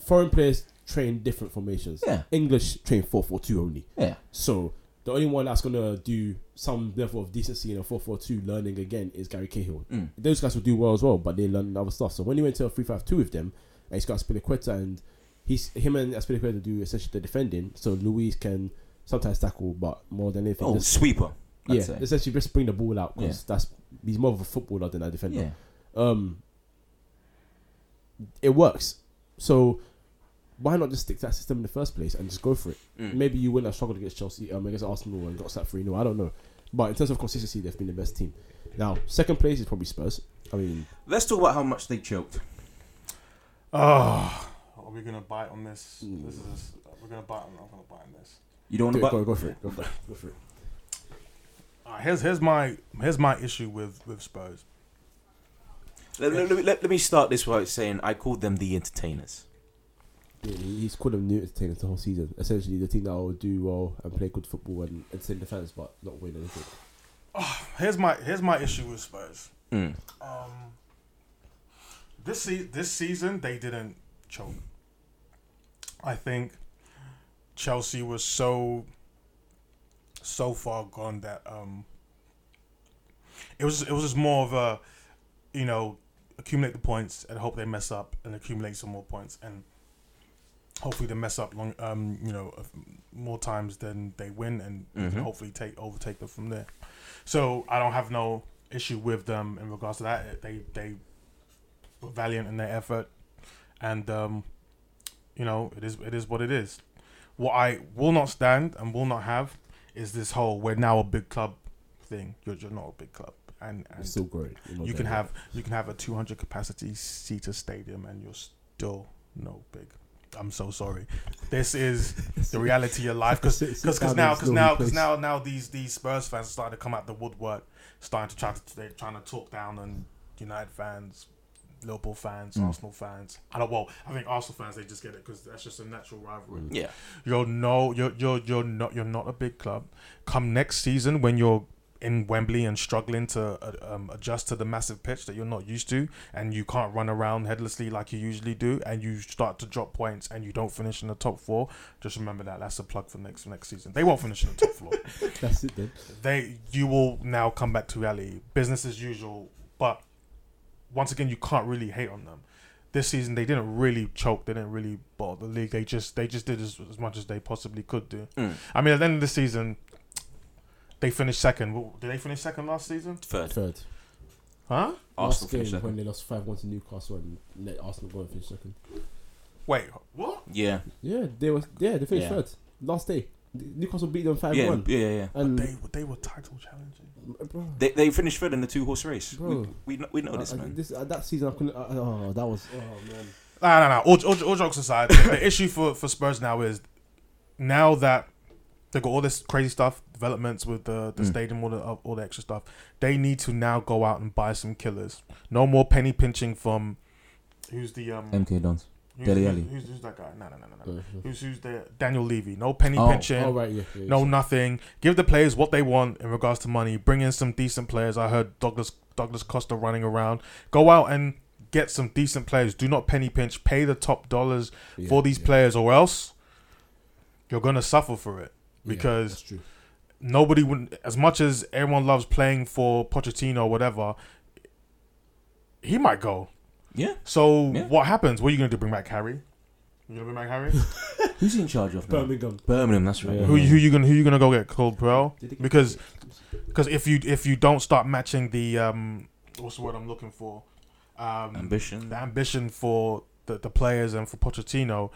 Foreign players train different formations. Yeah, English train four four two only. yeah. So the only one that's going to do some level of decency in a four four two learning again is Gary Cahill. Mm. Those guys will do well as well, but they learn other stuff. So when he went to a three five two with them, and he's got Azpilicueta and he's him and Azpilicueta do essentially the defending. So Luiz can sometimes tackle, but more than anything, Oh, just- sweeper. I'd yeah, say. essentially just bring the ball out because that's he's more of a footballer than a defender. Yeah. Um, it works. So why not just stick to that system in the first place and just go for it? Mm. Maybe you wouldn't have struggled against Chelsea, um, against Arsenal, and got sacked three 0 I don't know, but in terms of consistency, they've been the best team. Now, second place is probably Spurs. I mean, Let's talk about how much they choked. Oh, are we gonna bite on this? Mm. This is. We're gonna bite on. I'm gonna bite on this. You don't want to go, go for it. Go for it. Go for it. All right, here's here's my here's my issue with with Spurs. let, let, let, let me start this by saying I called them the entertainers. Yeah, he's called them new entertainers the whole season. Essentially, the team that will do well and play good football and entertain the fans, but not win anything. Here's my here's my issue with Spurs. Mm. Um, this se- this season they didn't choke. I think Chelsea was so so far gone that um it was it was just more of a you know accumulate the points and hope they mess up and accumulate some more points and hopefully they mess up long um you know more times than they win and Mhm. hopefully take overtake them from there. So I don't have no issue with them in regards to that. They they were valiant in their effort, and um, you know it is it is what it is. What I will not stand and will not have is this whole we're now a big club thing. You're, you're not a big club, and, and It's still great. you can have you can have a 200 capacity seater stadium and you're still no big. I'm so sorry. This is the reality of life because Sit- sit because now because now because now now these these Spurs fans are starting to come out the woodwork, starting to try to they're trying to talk down on United fans, Liverpool fans, Mm. Arsenal fans. I don't well, I think Arsenal fans they just get it because that's just a natural rivalry. Yeah. You're no, you're you're you're not you're not a big club. Come next season when you're in Wembley and struggling to uh, um, adjust to the massive pitch that you're not used to, and you can't run around headlessly like you usually do, and you start to drop points and you don't finish in the top four. Just remember that that's a plug for next next season. They won't finish in the top floor. That's it then. They you will now come back to reality, business as usual. But once again, you can't really hate on them. This season they didn't really choke. They didn't really bottle the league. They just they just did as, as much as they possibly could do. Mm. I mean, at the end of the season, they finished second. Well, Did they finish second last season? Third. Third. Huh? Arsenal Last game finished when second. they lost five one to Newcastle and let Arsenal go and finish second. Wait, what? Yeah. Yeah, they was yeah they finished Yeah. third last day. Newcastle beat them five Yeah, one. yeah, yeah, yeah. And They they were title challenging. bro, They, they finished third in the two horse race. Bro. We, we, know, we know this, uh, man. this uh, that season I couldn't. Uh, oh, that was oh man. Nah, nah, nah. All, all, all jokes aside, the issue for, for Spurs now is now that they've got all this crazy stuff, developments with the, the Mm. stadium, all the all the extra stuff. They need to now go out and buy some killers. No more penny pinching from who's the um MK Dons. who's, who's, who's, who's that guy? No, no, no, no, no. Go, go. Who's who's the Daniel Levy? No penny Oh. pinching. Oh right, yeah. yeah No yeah. nothing. Give the players what they want in regards to money. Bring in some decent players. I heard Douglas Douglas Costa running around. Go out and get some decent players. Do not penny pinch. Pay the top dollars Yeah, for these yeah. players, or else you're gonna suffer for it. Yeah, because- that's true. Nobody would, as much as everyone loves playing for Pochettino or whatever, he might go. Yeah. So Yeah. what happens? What are you gonna do? Bring back Harry? You gonna bring back Harry? Who's in charge of now? Birmingham. Birmingham, that's right. Yeah. who who you gonna who you gonna go get? Claude Puel? Did he get- Because because if you if you don't start matching the um what's the word I'm looking for um Ambition. the ambition for the, the players and for Pochettino,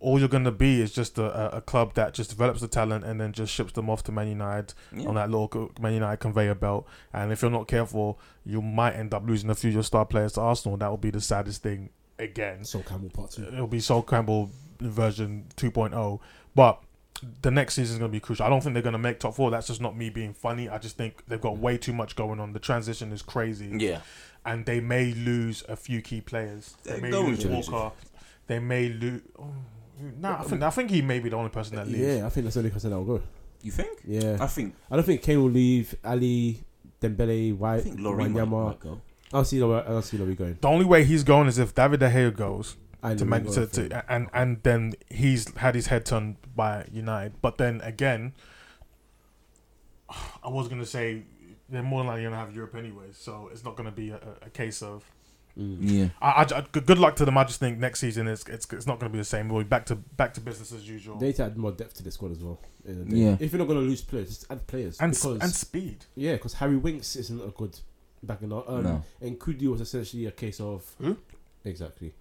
all you're gonna be is just a, a, a club that just develops the talent and then just ships them off to Man United Yeah. on that little Man United conveyor belt. And if you're not careful, you might end up losing a few of your star players to Arsenal. That would be the saddest thing again. So Campbell part two. It'll be Sol Campbell version 2.0. But the next season is going to be crucial. I don't think they're going to make top four. That's just not me being funny. I just think they've got way too much going on. The transition is crazy. Yeah. And they may lose a few key players. They They're may lose. Walker. They may lose. Oh, no, I think I think he may be the only person that leaves. Yeah, I think that's the only person that will go. You think? Yeah, I think I don't think Kane will leave. Alli, Dembele, I White, think Laurie might, Wanyama. might go. I don't see where I don't see where we going. The only way he's going is if David De Gea goes. And to then Man we to, for- to, and and then he's had his head turned by United. But then again, I was gonna say they're more than likely gonna have Europe anyway, so it's not gonna be a, a- a case of. Mm. Yeah. I, I, I- good good luck to them. I just think next season it's it's, it's not gonna be the same. We'll be back to back to business as usual. They need to add more depth to the squad as well. in the day. Yeah. If you're not going to lose players, just add players. and s- because, and speed. yeah, because Harry Winks isn't a good back in the um, No. And Kudi was essentially a case of Who? exactly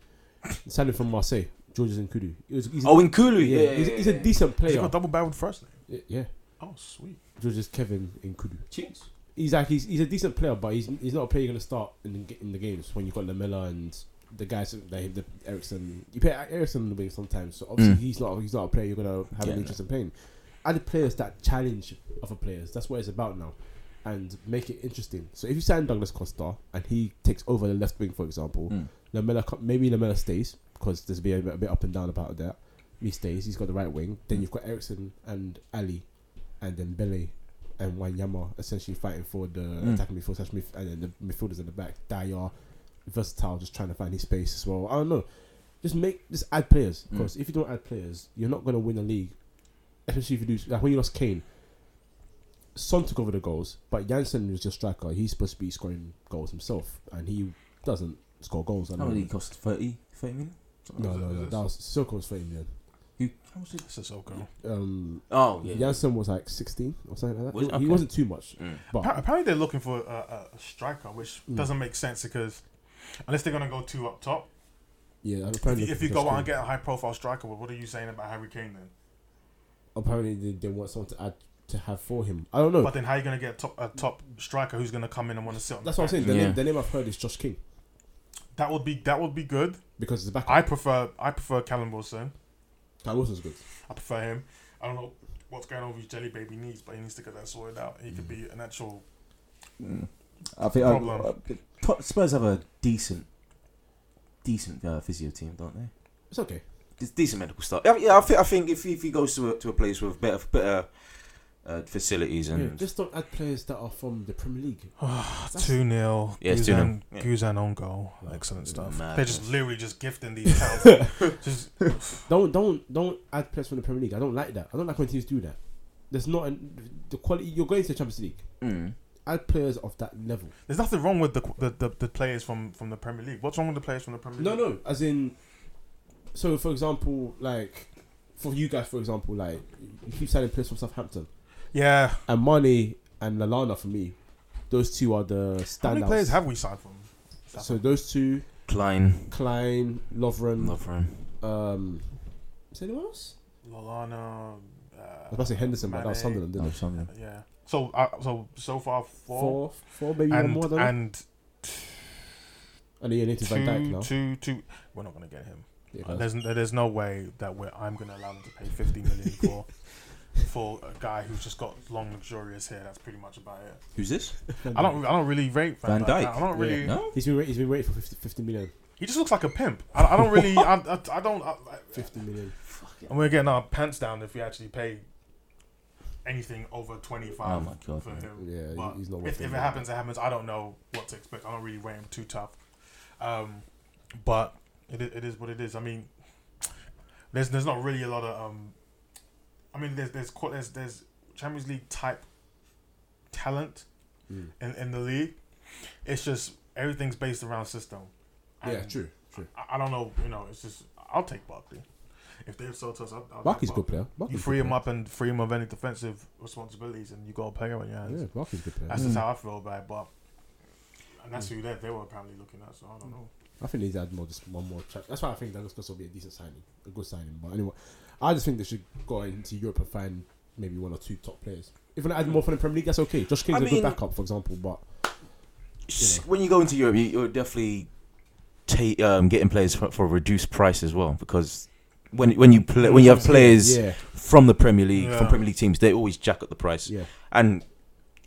signing from Marseille. Georges Nkoudou. He was, he's, Oh, in Kulu. yeah, Yeah. he's, he's a decent Has he player. got double barreled first name. Yeah, Oh sweet. Georges Kevin Nkoudou. Cheers. He's like he's, he's a decent player, but he's he's not a player you're gonna start in the, in the games when you've got Lamela and the guys like the, the Eriksen. You play Eriksen on the wing sometimes, so obviously Mm. he's not he's not a player you're gonna have Yeah, an interest in playing. Add players that challenge other players. That's what it's about now, and make it interesting. So if you sign Douglas Costa and he takes over the left wing, for example, Mm. Lamela maybe Lamela stays because there's been a bit, a bit up and down about that. He stays. He's got the right wing. Then you've got Eriksen and Alli, and then Bele and Wanyama essentially fighting for the Mm. attacking midfield, slash midf- and then the midfielders in the back. Dier, versatile, just trying to find his space as well. I don't know. Just make just add players Mm. because if you don't add players, you're not gonna win a league. Especially if you do like when you lost Kane. Son took over the goals, but Janssen was your striker. He's supposed to be scoring goals himself, and he doesn't score goals. I How know. many cost 30, 30 million? No, no, no. That was was thirty million. Who? How much is This is okay. Um, Oh, yeah. Janssen was like sixteen or something like that. Was- He- okay. He wasn't too much, Mm. but Apparently they're looking for a, a, a striker, which Mm. doesn't make sense because unless they're gonna go two up top. yeah. If, Apparently, you- if you go out and get a high profile striker, what are you saying about Harry Kane then? apparently they, they want someone to add to have for him. I don't know. But then how are you gonna get a top, a top striker who's gonna come in and want to sit on? That's the what I'm saying. The, Yeah. name, the name I've heard is Josh King That would be that would be good. because it's back. I prefer I prefer Callum Wilson. That Wilson's good. I prefer him. I don't know what's going on with his jelly baby knees, but he needs to get that sorted out. He could be an actual. Mm. I think Problem. uh, Tot- Spurs have a decent, decent uh, physio team, don't they? It's okay. It's decent medical staff. Yeah, yeah, I think I think if he, if he goes to a, to a place with better better uh, facilities Yeah, and just don't add players that are from the Premier League. Two 0 Yeah, it's Guzan, 2-0. Yeah. Guzan on goal. Oh, Excellent stuff. madness. They're just literally just gifting these towns. just Don't don't don't add players from the Premier League. I don't like that. I don't like when teams do that. There's not an, the quality. You're going to the Champions League. Mm. Add players of that level. there's nothing wrong with the, the the, the players from, from the Premier League. What's wrong with the players from the Premier No, League? no. No as in, so for example, like for you guys, for example, like you keep signing players from Southampton Yeah. and Mane and Lallana for me. Those two are the standouts. How many players have we signed from? so those two, Clyne, Clyne, Lovren, love him. um, is there anyone else? Lallana. Uh, I was about to say Henderson, but that was Mane. Sunderland, didn't it? something. Yeah. So uh, so so far four, Four, four, maybe one and more. than that. and And then you Van Dijk two now. two two. We're not gonna get him. Yeah, Uh, there's there's no way that we're, I'm gonna allow them to pay 50 million for for a guy who's just got long luxurious hair. That's pretty much about it. Who's this? I don't I don't really rate Van Van, Dijk. Dijk. I don't really. Yeah. No. He's been ra- he's been rated for 50, 50 million. He just looks like a pimp. I, I don't really. I, I, I don't. I, I, 50 million. and we're getting our pants down if we actually pay anything over twenty Oh five my god. for him. Yeah, But he's not. if, if it happens, it happens. I don't know what to expect. I don't really rate him too tough. Um, but it, it is what it is. I mean, there's there's not really a lot of um, I mean there's there's there's there's Champions League type talent Mm. in, in the league. It's just everything's based around system. Yeah, true, true. I, I don't know. You know, it's just I'll take Barkley. If they've sold to us, I'll, I'll Barkley's a good player. You Barkley's a free him player. up and free him of any defensive responsibilities, and you got a player on your hands. Yeah, Barkley's a good player. That's Mm. just how I feel about it. But and that's who they they were apparently looking at. So I don't know. I think he's had more, just one more. Tra- That's why I think Douglas Costa will be a decent signing, a good signing. But anyway, I just think they should go into Europe and find maybe one or two top players. If you want to add more from the Premier League, that's okay. Josh King's I a mean- good backup, for example. But S- When you go into Europe, you, you're definitely ta- um, getting players for, for a reduced price as well because when when you play when you have players yeah, from the Premier League from Premier League teams, they always jack up the price. yeah, And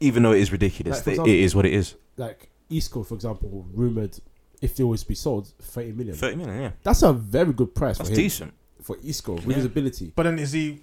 even though it is ridiculous, Like, example- it is what it is. like Isco, for example, rumored if they always be sold, thirty million. Thirty million, yeah, That's a very good price that's for him decent. For Isco with Yeah. his ability. But then is he?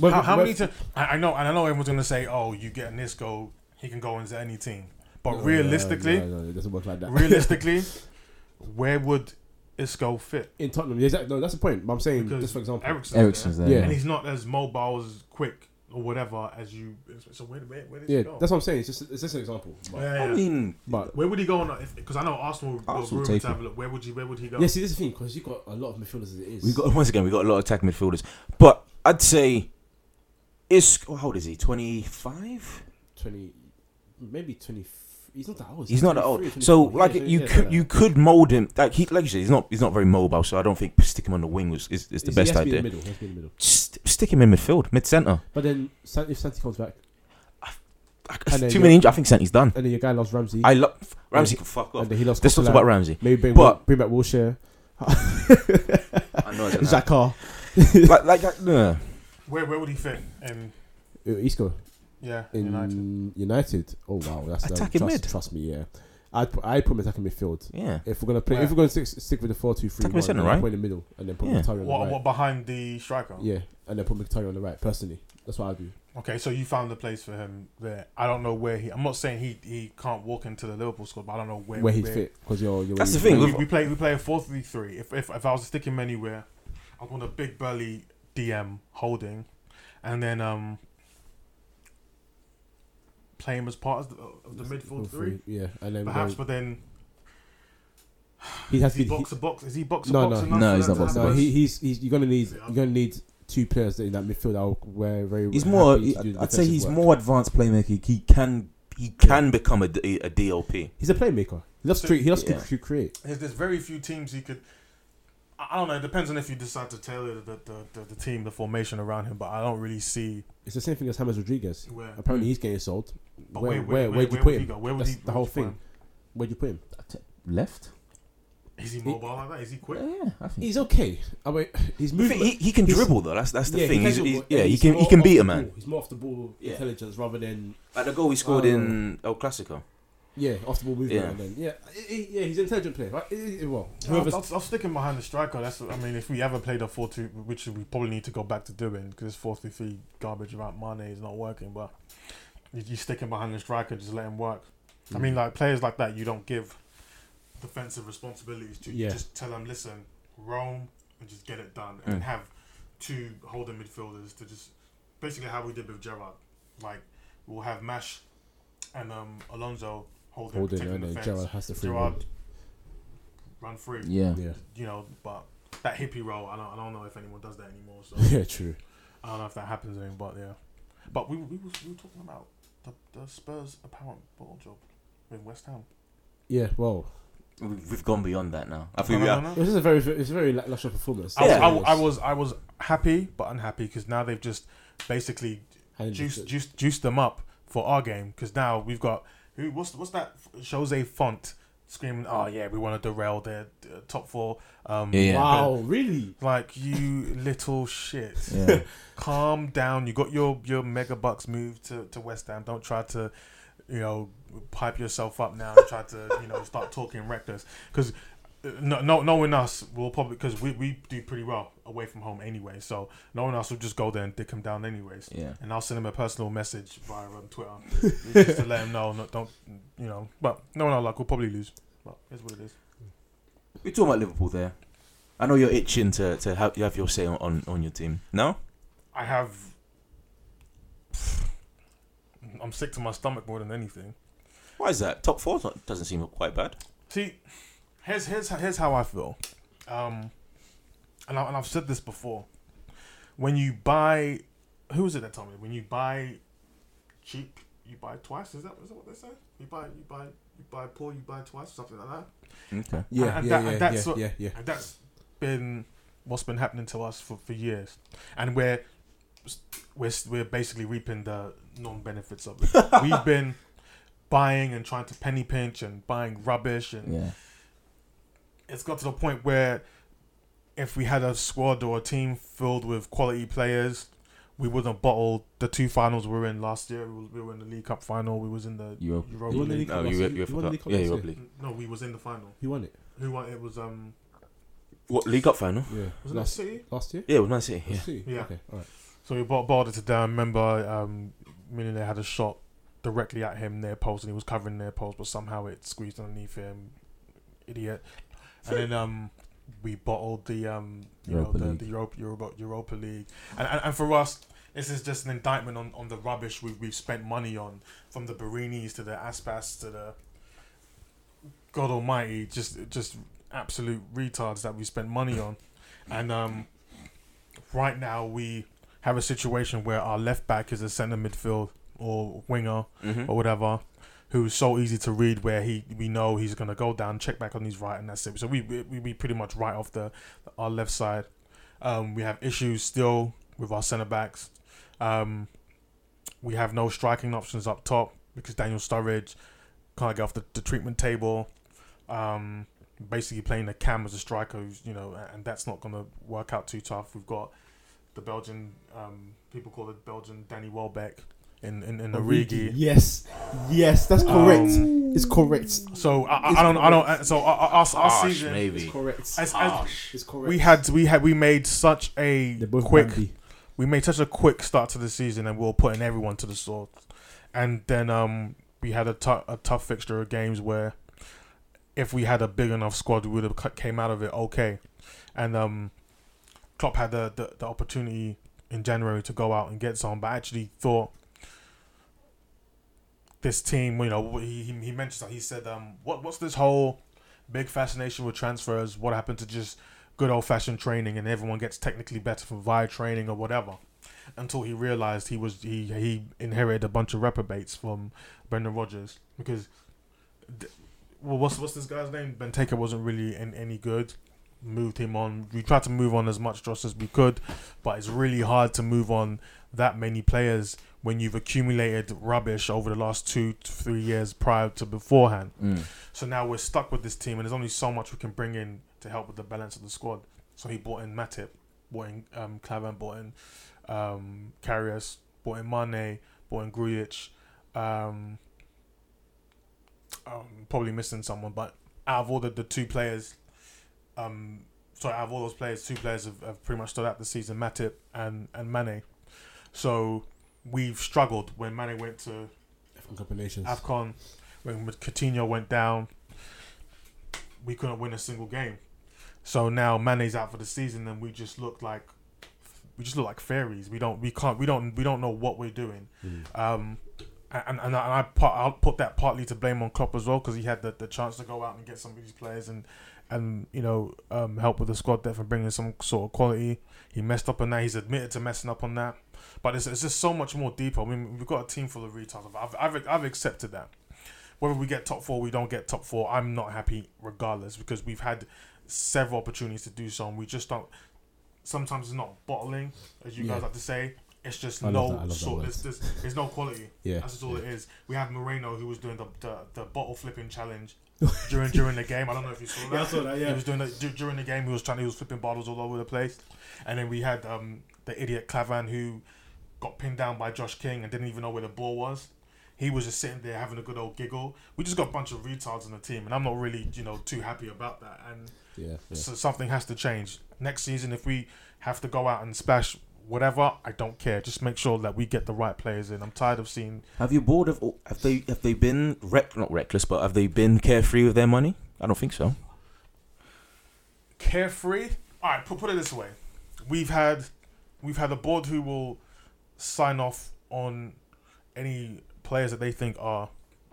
Whether- how, how many? To, I, I know, and I know everyone's gonna say, "Oh, you get Nisco, he can go into any team." But No, realistically, no, no, it doesn't work like that. realistically, where would Isco fit? in Tottenham, yeah, exactly. No, that's the point. But I'm saying, Because just for example, Eriksen's, Eriksen's there, there. Yeah. and he's not as mobile, as quick or whatever as you. So where, where, where did yeah, he go? that's what I'm saying. It's just it's just an example. But, yeah, I mean, but where would he go? On because I know Arsenal, Arsenal Arsenal were take to have a look. Where would you? Where would he go? yeah, see, this is the thing because you've got a lot of midfielders as it is. we got once again we got a lot of attack midfielders, but I'd say is oh, how old is he? Twenty five. twenty, maybe twenty. He's not that old. He's not that old. So like Yeah, you yeah, could yeah. you could mold him like he like you said he's not he's not very mobile. So I don't think stick him on the wing was is, is the He best has to be in idea. the middle. He has to be in the middle. Just stick him in midfield, mid centre. But then if Santi comes back, And then Too many injuries. I think Santi's done. and then your guy loves Ramsey, I love Ramsey Yeah. can fuck off. and then he lost. Let's talk about Ramsey. Maybe bring, But- bring back Wilshere, I know it's an Xhaka, like like that. Where where would he fit in? uh, Isco Yeah, in United. United. Oh wow, that's that, Attacking trust, mid. Trust me, yeah. I'd put, I'd put him attacking midfield. Yeah. If we're gonna play, Where? if we're gonna stick, stick with the four two three Attacking one, centre, then I'd right? put in the middle and then put Yeah. Mkhitaryan on the What, right. what behind the striker? Yeah, and then put Mkhitaryan on the right. Personally, that's what I do. Okay, so you found the place for him there. I don't know where he. I'm not saying he he can't walk into the Liverpool squad, but I don't know where Where he'd fit because you're, you're. That's the thing, We, we play we play a four three three. If if if I was to stick him anywhere, I want a big burly DM holding, and then um play him as part of the, of the midfield three, Yeah, and then perhaps. go- But then he has is to he be. box to box? Is he box to No, box no. enough? No, he's not to box to No, happen? he, he's he's you're gonna need you're gonna need two players in that midfield that are where very. He's more. happy to do the I'd say he's work. more advanced playmaker. He, he can he can become a a DLP. He's a playmaker. He loves So- to he loves Yeah. to create. There's, there's very few teams he could. I I don't know. It depends on if you decide to tailor the, the, the, the team, the formation around him. But I don't really see It's the same thing as James Rodriguez. where. Apparently, hmm. he's getting sold. But where where, where where, where'd you put him? go? Where would That's he? the whole would you thing. Where'd you put him? Left? Is he mobile like that? Is he quick? Yeah, yeah, I think. He's okay. I mean, he's moving. he, he can dribble though. That's that's the yeah, thing. he He's, can he's, yeah, and he can he can beat a man. ball. He's more off the ball Yeah. intelligence rather than Like the goal he scored Oh. in um, El Clasico. Yeah off the ball movement. Yeah. And then, yeah, he- he- yeah, he's an intelligent player. Right? He- he- Well, I'll, whoever's I'll, I'll stick him behind the striker. That's. I mean, if we ever played a four-two, which we probably need to go back to doing because four-three-three garbage about Mane is not working. But you, you stick him behind the striker, just let him work. I Mm. mean, like players like that, you don't give defensive responsibilities to. You Yeah. just tell them, listen, roam and just get it done, and Mm. have two holding midfielders to just basically how we did with Gerrard. Like we'll have Mash and um, Alonso holding, holding protecting and the then fence, Gerrard has to free Gerrard run. run free. Yeah. Yeah, You know, but that hippie role, I don't, I don't know if anyone does that anymore. So yeah, true. I don't know if that happens anymore. But yeah, but we we, was, we were talking about the, the Spurs apparent ball job with West Ham. Yeah, well, We- We've gone beyond that now. I No, think we no, are. no, no. this is a very it's a very lackluster performance. I, was, Yeah. I, was- I was I was happy but unhappy because now they've just basically juiced juiced juiced them up for our game because now we've got who what's what's that Jose Fonte screaming oh yeah we want to derail their uh, top four um Yeah, yeah. Wow, really? like you little shit Yeah. calm down you got your your mega bucks move to to West Ham don't try to you know pipe yourself up now and try to you know start talking reckless because no, no, knowing us, we'll probably because we, we do pretty well away from home anyway. So knowing us, we'll just go there and dick him down anyways. Yeah. And I'll send him a personal message via um, Twitter just to let him know. No, don't you know? But knowing our luck, we'll probably lose. But here's what it is. We're talking about Liverpool there. I know you're itching to, to have, you have your say on, on, on your team. No? I have. I'm sick to my stomach more than anything. Why is that? Top four doesn't seem quite bad. See, here's here's here's how I feel, um, and, I, and I've said this before. When you buy, who was it that told me? When you buy cheap, you buy twice. Is that is that what they say? You buy you buy you buy poor, you buy twice, something like that. Okay. Yeah, and yeah, that- and yeah, that's yeah, what- yeah, yeah. And that's been what's been happening to us for, for years, and we're we're we're basically reaping the non benefits of it. We've been buying and trying to penny pinch and buying rubbish and Yeah. It's got to the point where if we had a squad or a team filled with quality players, we wouldn't have bottled the two finals we were in last year. We was- we were in the League Cup final. We was in the Europe. Europa You League. League Cup No, last you, year? you, You the League Cup yeah, last Europa? League. No, we was in the final. He won it. Who won? It was um. What, League Cup final? Yeah. Was it last, City? last year? Yeah, it was Man City. Yeah. Last year? Yeah. Okay, alright. So we bought balled it to down. Remember, um, meaning they had a shot directly at him near post, and he was covering their post, but somehow it squeezed underneath him. Idiot. And then um, we bottled the um, you Europa know, the, League. the Europa, Europa Europa League, and, and and for us. This is just an indictment on, on the rubbish we've, we've spent money on, from the Borinis to the Aspas to the God Almighty, just just absolute retards that we spent money on, and um, right now we have a situation where our left back is a centre midfield or winger Mm-hmm. or whatever, who's so easy to read where he we know he's gonna go down, check back on his right, and that's it. So we we, we pretty much right off the our left side. Um, we have issues still with our centre backs. Um, we have no striking options up top because Daniel Sturridge can't get off the, the treatment table. Um, basically playing the cam as a striker, you know, and that's not gonna work out too tough. We've got the Belgian um, people call it Belgian Danny Welbeck in in, in Origi. Yes, yes, that's correct. Um, it's correct. So I, I, It's I don't I don't so our, our, our Harsh, season maybe. It's correct. as, as It's correct. we had we had we made such a quick Bambi. we made such a quick start to the season and we were putting everyone to the sword. And then um, we had a tou- a tough fixture of games where if we had a big enough squad, we would have came out of it okay. And um, Klopp had the, the, the opportunity in January to go out and get some, but I actually thought this team, you know, he, he mentioned that he said, um, what what's this whole big fascination with transfers? What happened to just good old fashioned training and everyone gets technically better from via training or whatever? Until he realized he was he he inherited a bunch of reprobates from Brendan Rodgers because, th- well, what's what's this guy's name? Benteke wasn't really in, any good. Moved him on. We tried to move on as much Josh as we could, but it's really hard to move on that many players when you've accumulated rubbish over the last two to three years prior to beforehand. Mm. So now we're stuck with this team, and there's only so much we can bring in to help with the balance of the squad. So he bought in Matip, bought in um, Klavan, bought in um, Karius, bought in Mane, bought in Grujic. Um, um, probably missing someone, but out of all the, the two players, um, sorry, out of all those players, two players have, have pretty much stood out this season, Matip and, and Mane. So we've struggled when Mane went to African Cup of Nations. AFCON, when Coutinho went down, we couldn't win a single game. So now Mane's out for the season, and we just look like we just look like fairies. We don't, we can't, we don't, we don't know what we're doing. Mm. Um, and and I, and I put, I'll put that partly to blame on Klopp as well because he had the, the chance to go out and get some of these players and and you know um, help with the squad depth and bring in some sort of quality. He messed up on that. He's admitted to messing up on that. But it's, it's just so much more deeper. I mean, we've got a team full of retards. I've, I've, I've accepted that. Whether we get top four, we don't get top four. I'm not happy regardless because we've had several opportunities to do so, and we just don't. Sometimes it's not bottling, as you Yeah. guys like to say. It's just I love that- I no love sort. word. There's, there's, there's no quality. Yeah. That's just all yeah. it is. We have Moreno who was doing the, the, the bottle flipping challenge during during the game. I don't know if you saw that. Yeah, I saw that, yeah. He was doing that du- during the game. He was trying. To he was flipping bottles all over the place. And then we had um, the idiot Klavan who got pinned down by Josh King and didn't even know where the ball was. He he was just sitting there having a good old giggle. We just got a bunch of retards on the team, and I'm not really you know too happy about that. And Yeah, yeah. so something has to change next season. If we have to go out and splash whatever, I don't care. Just make sure that we get the right players in. I'm tired of seeing Have you bored of? Have they have they been rec- not reckless, but have they been carefree with their money? I don't think so. carefree. All right, put, put it this way: we've had we've had a board who will sign off on any players that they think are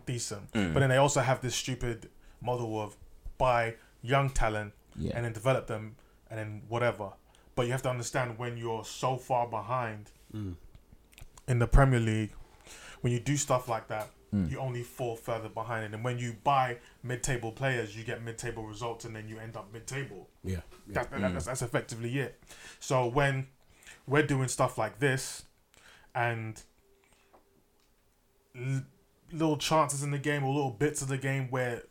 decent, Mm. but then they also have this stupid model of buy young talent Yeah. and then develop them and then whatever. But you have to understand when you're so far behind Mm. in the Premier League, when you do stuff like that, Mm. you only fall further behind. And when you buy mid-table players, you get mid-table results, and then you end up mid-table. Yeah. yeah. That, that- Mm. that's, that's effectively it. So when we're doing stuff like this, and l- little chances in the game or little bits of the game where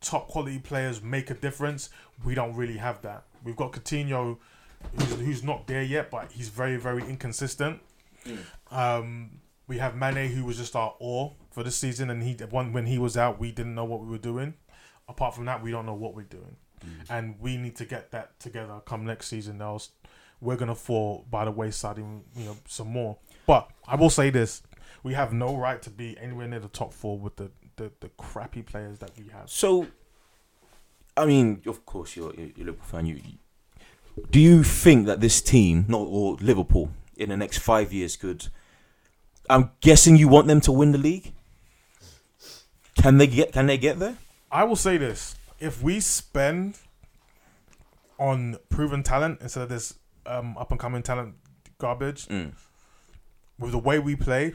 top quality players make a difference, we don't really have that. We've got Coutinho, who's, who's not there yet, but he's very very inconsistent. Um, we have Mane, who was just our all for this season, and he one when he was out, we didn't know what we were doing. Apart from that, we don't know what we're doing, and we need to get that together come next season. Else, we're gonna fall by the wayside, even you know, some more. But I will say this: we have no right to be anywhere near the top four with the the, the crappy players that we have. So, I mean, of course, you're you're, Liverpool fan. You, you- do you think that this team, not or Liverpool, in the next five years could? I'm guessing you want them to win the league. Can they get? Can they get there? I will say this: if we spend on proven talent instead of this um, up and coming talent garbage, Mm. With the way we play,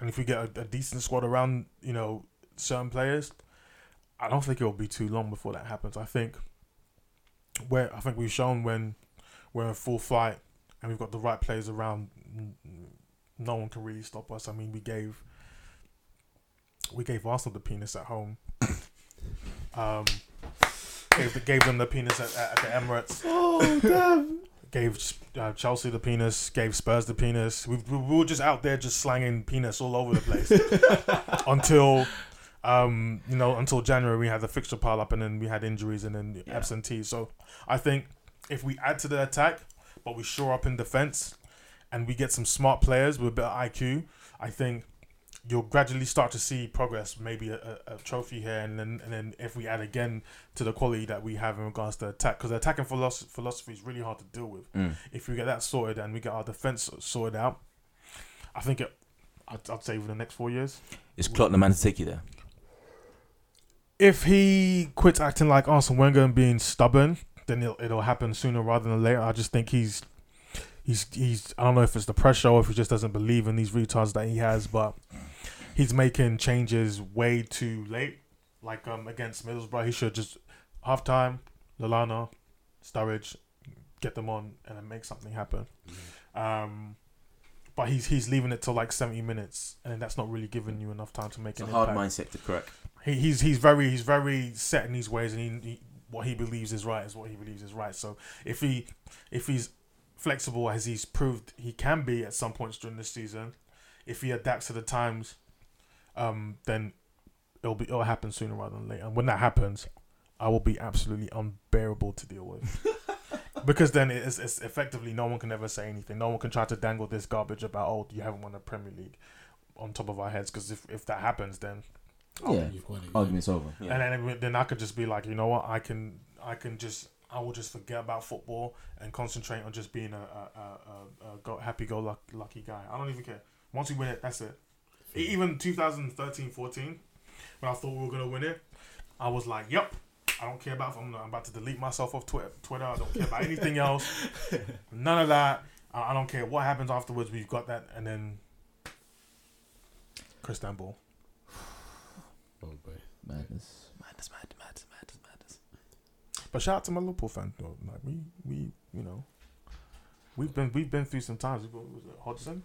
and if we get a, a decent squad around, you know, certain players, I don't think it will be too long before that happens. I think where I think we've shown when we're in full flight and we've got the right players around, no one can really stop us. I mean, we gave we gave Arsenal the penis at home. Um, gave, gave them the penis at, at, at the Emirates Oh damn! Gave uh, Chelsea the penis, gave Spurs the penis. We, we, we were just out there just slanging penis all over the place until, um, you know, until January we had the fixture pile up and then we had injuries and then Yeah. absentees. So I think if we add to the attack, but we shore up in defense, and we get some smart players with a bit of IQ, I think you'll gradually start to see progress. Maybe a, a, trophy here, and then and then if we add again to the quality that we have in regards to attack, because the attacking philosophy, philosophy is really hard to deal with. Mm. If we get that sorted and we get our defense sorted out, I think it. I'd, I'd say within the next four years, Is Klopp the man to take you there? if he quits acting like Arsene Wenger and being stubborn, then it'll, it'll happen sooner rather than later. I just think he's he's he's I don't know if it's the pressure or if he just doesn't believe in these retards that he has, but he's making changes way too late. Like um against Middlesbrough, he should just half time, Lallana, Sturridge, get them on and then make something happen. Um but he's he's leaving it till like seventy minutes, and that's not really giving you enough time to make It's a hard impact mindset to correct. he, he's he's very he's very set in his ways, and he, he what he believes is right is what he believes is right. So if he if he's flexible as he's proved he can be at some points during this season, if he adapts to the times, um, then it'll be it'll happen sooner rather than later. And when that happens, I will be absolutely unbearable to deal with. because then it's, it's effectively no one can ever say anything. No one can try to dangle this garbage about oh you haven't won the Premier League on top of our heads. Because if, if that happens, then oh, Yeah, You've got it. argument's over. Yeah. and then then I could just be like, you know what, I can I can just I will just forget about football and concentrate on just being a, a, a, a, a go, happy go luck, lucky guy. I don't even care. Once we win it, that's it. Even 2013 14, when I thought we were gonna win it, I was like, yep. I don't care about. I'm, I'm about to delete myself off Twitter. Twitter. I don't care about anything else. None of that. I, I don't care what happens afterwards. We've got that, and then Crystanbul. Oh boy. Madness, madness, madness, madness, madness, madness. But shout out to my Liverpool fans though. Like we, we, you know, we've been we've been through some times. What was it, Hodgson?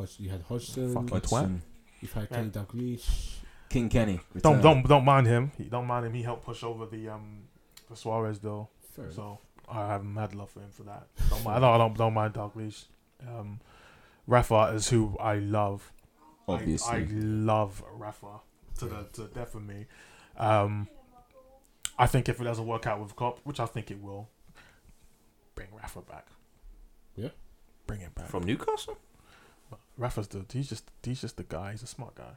Hodg- You had Hodgson. Fucking twat. Hodgson, You've had Yeah. Kenny Dalglish. King Kenny. Don't don't don't mind him. He don't mind him. He helped push over the um the Suarez deal. Fair. So I haven't had love for him for that. Don't mind, I don't, I don't don't mind Dalglish. Um, Rafa is who I love. Obviously. I, I love Rafa to the to the death of me. Um, I think if it doesn't work out with Klopp, which I think it will, bring Rafa back. Yeah? bring him back. From Newcastle? Rafa's the he's just he's just the guy. He's a smart guy.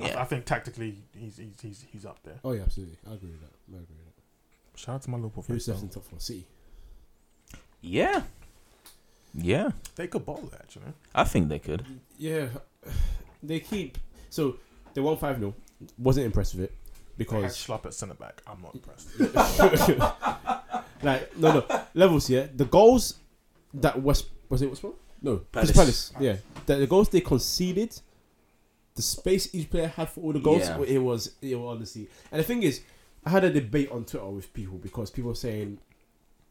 I, Yeah. I think tactically he's he's he's, he's up there. Oh yeah, absolutely. I agree with that. I agree with that. Shout out to my Liverpool Who's fans. left though. in top four? City. Yeah. Yeah. They could bowl it actually. I think they could. Yeah, they keep. So they won five 0 Wasn't impressed with it They had because Schlupp at centre back. I'm not impressed. like no no levels here. The goals that West was it West Brom? No, Palace. Palace. Palace. Yeah, the, the goals they conceded, the space each player had for all the goals. Yeah. It was it was honestly. And the thing is, I had a debate on Twitter with people because people were saying,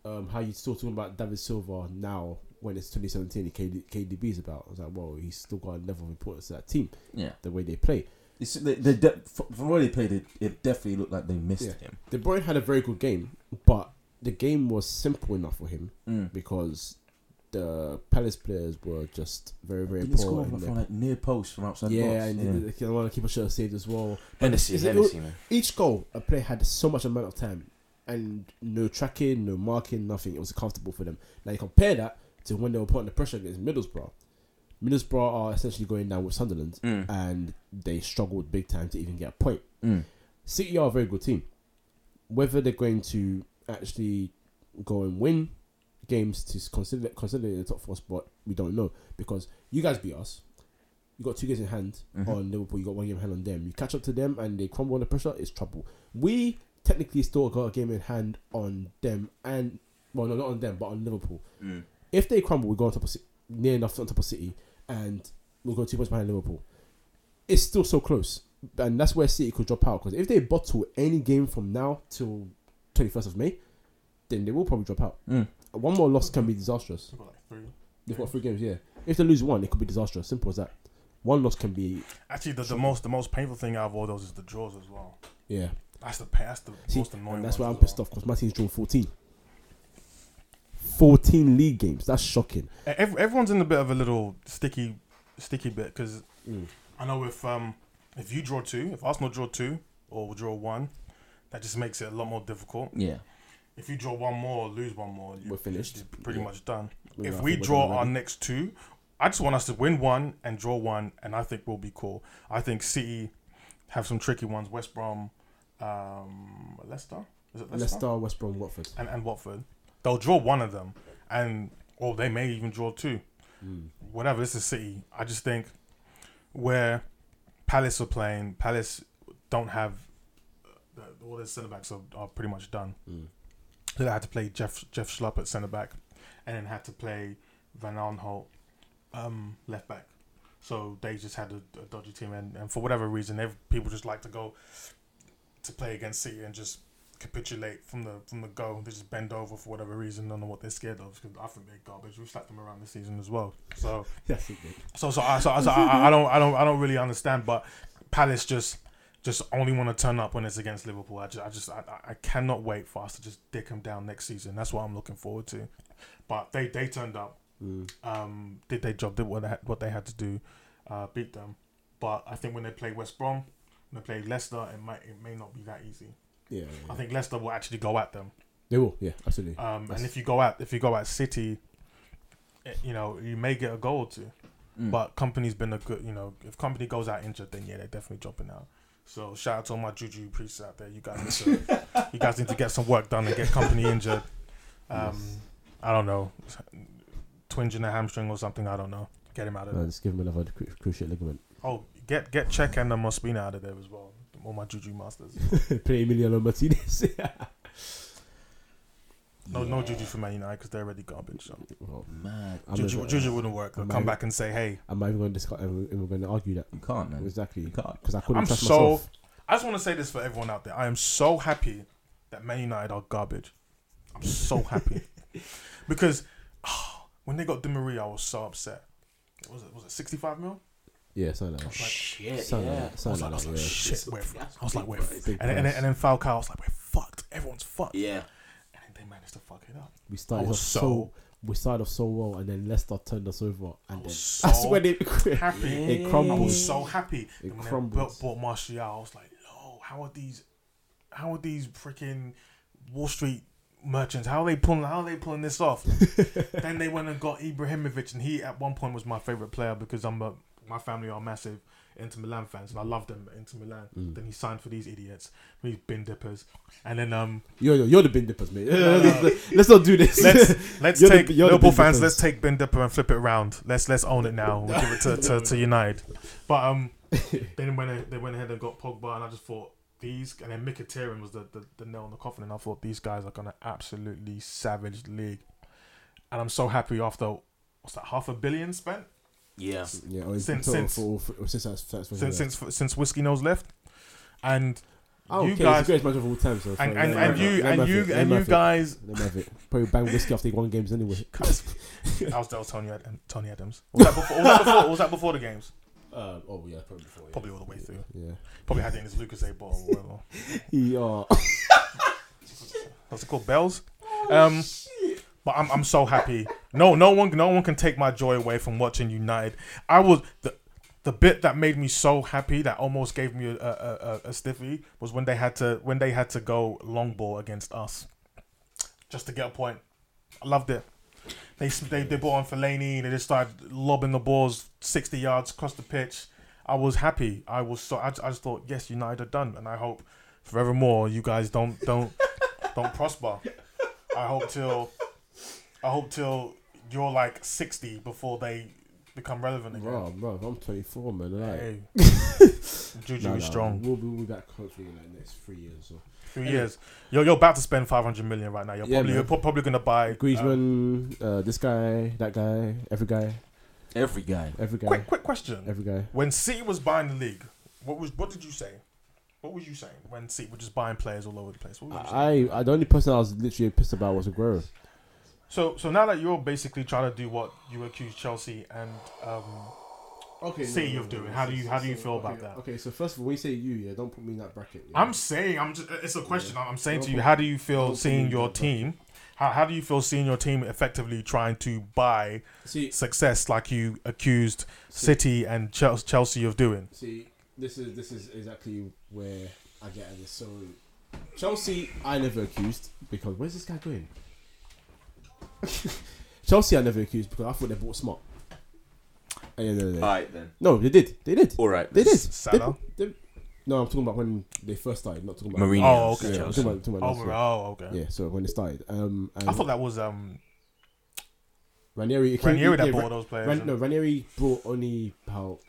um, how you still talking about David Silva now when it's 2017 and KD, KDB is about. I was like, well, he's still got a level of importance to that team, Yeah. the way they play. It's, they, they de- from where they played, it, it definitely looked like they missed Yeah. him. De Bruyne had a very good game, but the game was simple enough for him Mm. because the Palace players were just very, very Didn't poor. score from like near post from outside the yeah, box. and the of the keeper should have saved as well. Hennessey, it- Hennessey, man. Each goal, a player had so much amount of time and no tracking, no marking, nothing. It was comfortable for them. Now you compare that to when they were putting the pressure against Middlesbrough. Middlesbrough are essentially going down with Sunderland, Mm. and they struggled big time to even get a point. Mm. City are a very good team. Whether they're going to actually go and win games to consider consider the top four spot, we don't know because you guys beat us. You got two games in hand Mhm. on Liverpool. You got one game in hand on them. You catch up to them and they crumble under pressure. It's trouble. We technically still got a game in hand on them and well, no, not on them, but on Liverpool. Mm. If they crumble, we go on top of Ci- near enough on top of City, and we'll go two points behind Liverpool. It's still so close, and that's where City could drop out. Because if they bottle any game from now till twenty first of May, then they will probably drop out. Mm. One more loss can be disastrous. They've got like three. They've got three games, yeah. If they lose one, it could be disastrous. Simple as that. One loss can be, Actually, the, the most the most painful thing out of all those is the draws as well. yeah. That's the pa- that's the See, most annoying. and that's why I'm as pissed off because my team's drawn 14. 14 league games. That's shocking. well. E- everyone's in a bit of a little sticky sticky bit because Mm. I know if um if you draw two, if Arsenal draw two or draw one, that just makes it a lot more difficult. Yeah. If you draw one more or lose one more, you, We're finished. you're pretty Yeah. much done. Yeah, if we draw our next two, I just want us to win one and draw one, and I think we'll be cool. I think City have some tricky ones. West Brom, um, Leicester, is it Leicester? Leicester, West Brom, Watford. And, and Watford. They'll draw one of them, and or they may even draw two. Mm. Whatever. This is City. I just think where Palace are playing, Palace don't have uh, all their centre backs are, are pretty much done. Mm. So they had to play Jeff Jeff Schlupp at centre back, and then had to play Van Aanholt um, left back. So they just had a, a dodgy team, and, and for whatever reason, people just like to go to play against City and just capitulate from the from the go. They just bend over for whatever reason. I Don't know what they're scared of because I think they're garbage. We slapped them around the season as well. So Yes, it did. so so I, so, so I, I don't I don't I don't really understand. But Palace just just only want to turn up when it's against Liverpool. I just I just I, I cannot wait for us to just dick them down next season. That's what I'm looking forward to. But they they turned up, Mm. um, did their job, did what they had, what they had to do, uh, beat them. But I think when they play West Brom, when they play Leicester, it might it may not be that easy. Yeah, yeah, I think Leicester will actually go at them. they will. Yeah, absolutely. Um, and if you go at if you go at City, eh, you know you may get a goal or two. Mm. But Kompany's been a good, you know, if Kompany goes out injured, then yeah, they're definitely dropping out. So shout out to all my juju priests out there. You guys need to, you guys need to get some work done and get Kompany injured. Um, Yes. I don't know, twinging a hamstring or something. I don't know. Get him out of No, there. just give him another cru- cruciate ligament. Oh, get get Cech and the Mospina out of there as well. All my juju masters. Play Emiliano Martinez. No, no juju for Man United because they're already garbage. So. Well, Mad. I'm Juju, not- juju wouldn't work. They'll I'm come back and say, hey, I'm not even going to discuss. I'm, I'm going to argue that You can't, man. exactly You can't. because I couldn't I'm trust so- myself. I just want to say this for everyone out there. I am so happy that Man United are garbage. I'm so happy because ah, when they got Di Maria, I was so upset. Was it was it 65 mil? Yeah, something like I that. was like, Shit, Something yeah. like that. I was Something like, I like was like shit. We're, I was like, we're, Big and, and, then- price. and then Falcao, I was like, we're fucked. Everyone's fucked. Yeah. And then they managed to fuck it up. We I started off was so, so we started off so well, and then Leicester turned us over, and then was that's so when it happy. it Yeah. I crumbled. was so happy. It And when they crumbled. bought, bought Martial, I was like, oh, how are these? How are these freaking Wall Street merchants? How are they pulling? How are they pulling this off?" then they went and got Ibrahimovic, and he at one point was my favorite player because I'm a my family are massive Inter Milan fans, and I love them Inter Milan. Mm. Then he signed for these idiots, these bin dippers, and then um, You're, you're the bin dippers, mate. Let's not do this. let's let's take the Liverpool fans. dippers. Let's take bin dipper and flip it around. Let's let's own it now. We'll give it to, to, to United. But um, then when they, they went ahead and got Pogba, and I just thought these, and then Mkhitaryan was the, the, the nail in the coffin, and I thought these guys are gonna absolutely savage the league, and I'm so happy after what's that half a billion spent Yeah. yeah, or Since- total since- for, for, since that's, that's since since since Whiskey Nose left, and oh, you okay, guys- it's the greatest match of all time. So and fuck, and, let and him you it, let him and you and you guys. let him have it. Probably bang whiskey after he won games anyway. I was, that was Tony Ad- Tony Adams. Was that before? Was that before, was that before the games? Uh, oh yeah, probably before. Yeah. Probably all the way through. Yeah. Probably had it in his Lucozade bottle or whatever. He, uh, What's it called? Bells. Um, but I'm I'm so happy. No, no one no one can take my joy away from watching United. I was the the bit that made me so happy that almost gave me a, a, a, a stiffy was when they had to when they had to go long ball against us, just to get a point. I loved it. They they they brought on Fellaini. They just started lobbing the balls sixty yards across the pitch. I was happy. I was so I, I just thought yes, United are done, and I hope forevermore you guys don't don't don't prosper. I hope till I hope till you're like sixty before they become relevant again. bro, bro, I'm 24, man. Like, Hey, Juju nah, is nah, strong. We'll be, we'll be back hopefully in like next three years. So. Three years. You're you're about to spend five hundred million right now. You're Yeah, probably man. you're probably gonna buy. um, Griezmann, uh, this guy, that guy, every guy, Every guy. every guy, quick quick question. every guy. When City was buying the league, what was what did you say? What was you saying when City were just buying players all over the place? What was you? I, I, the only person I was literally pissed about was Aguero. So so now that you're basically trying to do what you accused Chelsea and um, Okay, City of doing, how do you- how do you feel about that? Okay, so first of all, when you say you, yeah, don't put me in that bracket. Yeah? I'm saying I'm just it's a question. Yeah. I'm saying to Don't you, how do you feel seeing your team? How, how do you feel seeing your team effectively trying to buy see, success like you accused see, City and Chelsea of doing? see, this is this is exactly where I get at this. So Chelsea, I never accused because where's this guy going? Chelsea, I never accused because I thought they bought smart. At the end of the day. Alright then. No, they did. They did. Alright. They did. Salah? they, no, I'm talking about when they first started. Not talking about Mourinho. Oh, okay. Yeah, I'm Chelsea. talking about, talking Oh, about last oh, okay. Yeah, so when it started, um, and I thought that was um Ranieri, Ranieri that yeah, bought those players. Ran, no, Ranieri brought only how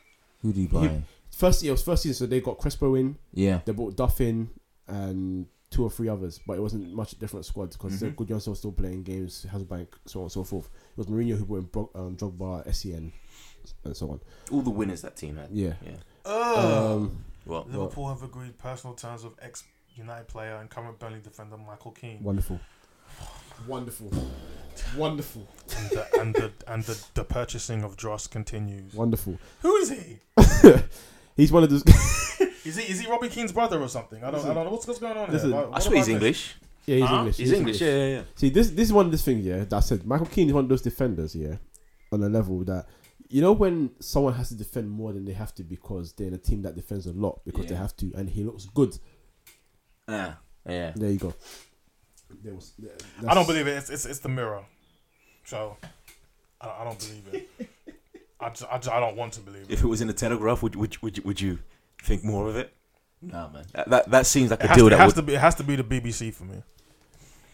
Who do you buy? first it was first season, so they got Crespo in, Yeah. they brought Duff in, and two or three others, but it wasn't much different squads because Mhm. Good Johnson was still playing games, Hasselbaink, so on and so forth. It was Mourinho who brought in Bro- um, Drogba, Sen, and so on. All the winners that team had. Yeah. Yeah. Ugh. Um, Well, Liverpool have agreed personal terms of ex United player and current Burnley defender Michael Keane. wonderful, wonderful, wonderful, And the and the and the, the purchasing of Dross continues. wonderful. Who is he? He's one of those. Is he is he Robbie Keane's brother or something? I don't I don't know what's, what's going on Listen, here. What- I swear he's about this? English. yeah, he's Huh? English. He's English. Yeah, yeah, yeah. See, this this is one of those things, yeah, that I said Michael Keane is one of those defenders, yeah, on a level that you know when someone has to defend more than they have to because they're in a team that defends a lot because they have to, and he looks good. Ah, yeah. There you go. There was, I don't believe it. It's it's, it's the mirror. So I, I don't believe it. I, just, I, just, I don't want to believe it. If it was in the Telegraph, would would would you, would you think more of it? Nah, man. That that, that seems like It a deal to, it that has would. to be it has to be the BBC for me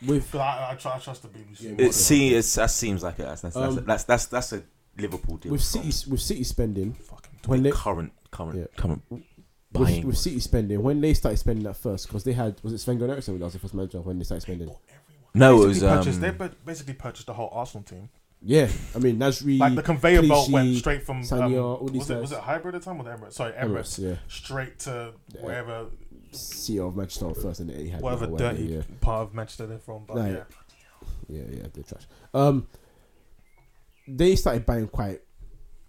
with I, I, try, I trust the BBC. Yeah, It than- see, it's, that seems like it. That's that's, that's, Um, that's that's that's a Liverpool deal. with from City with City spending Fucking when they current current Yeah. current with, buying. with City spending when they started spending at first because they had was it Sven Goran Eriksson that was the first manager when they started spending. no, it basically was purchased, um, they basically purchased the whole Arsenal team. Yeah, I mean Nasri, Like the conveyor belt went straight from um, all these was, it, was it Highbury at the time or the Emirates? Sorry, Emirates. Emirates, yeah, Straight to Yeah. wherever CEO of Manchester first, and he had whatever dirty yeah. part of Manchester they're from. But Nah, yeah. Yeah, yeah, they're trash. Um, they started buying quite.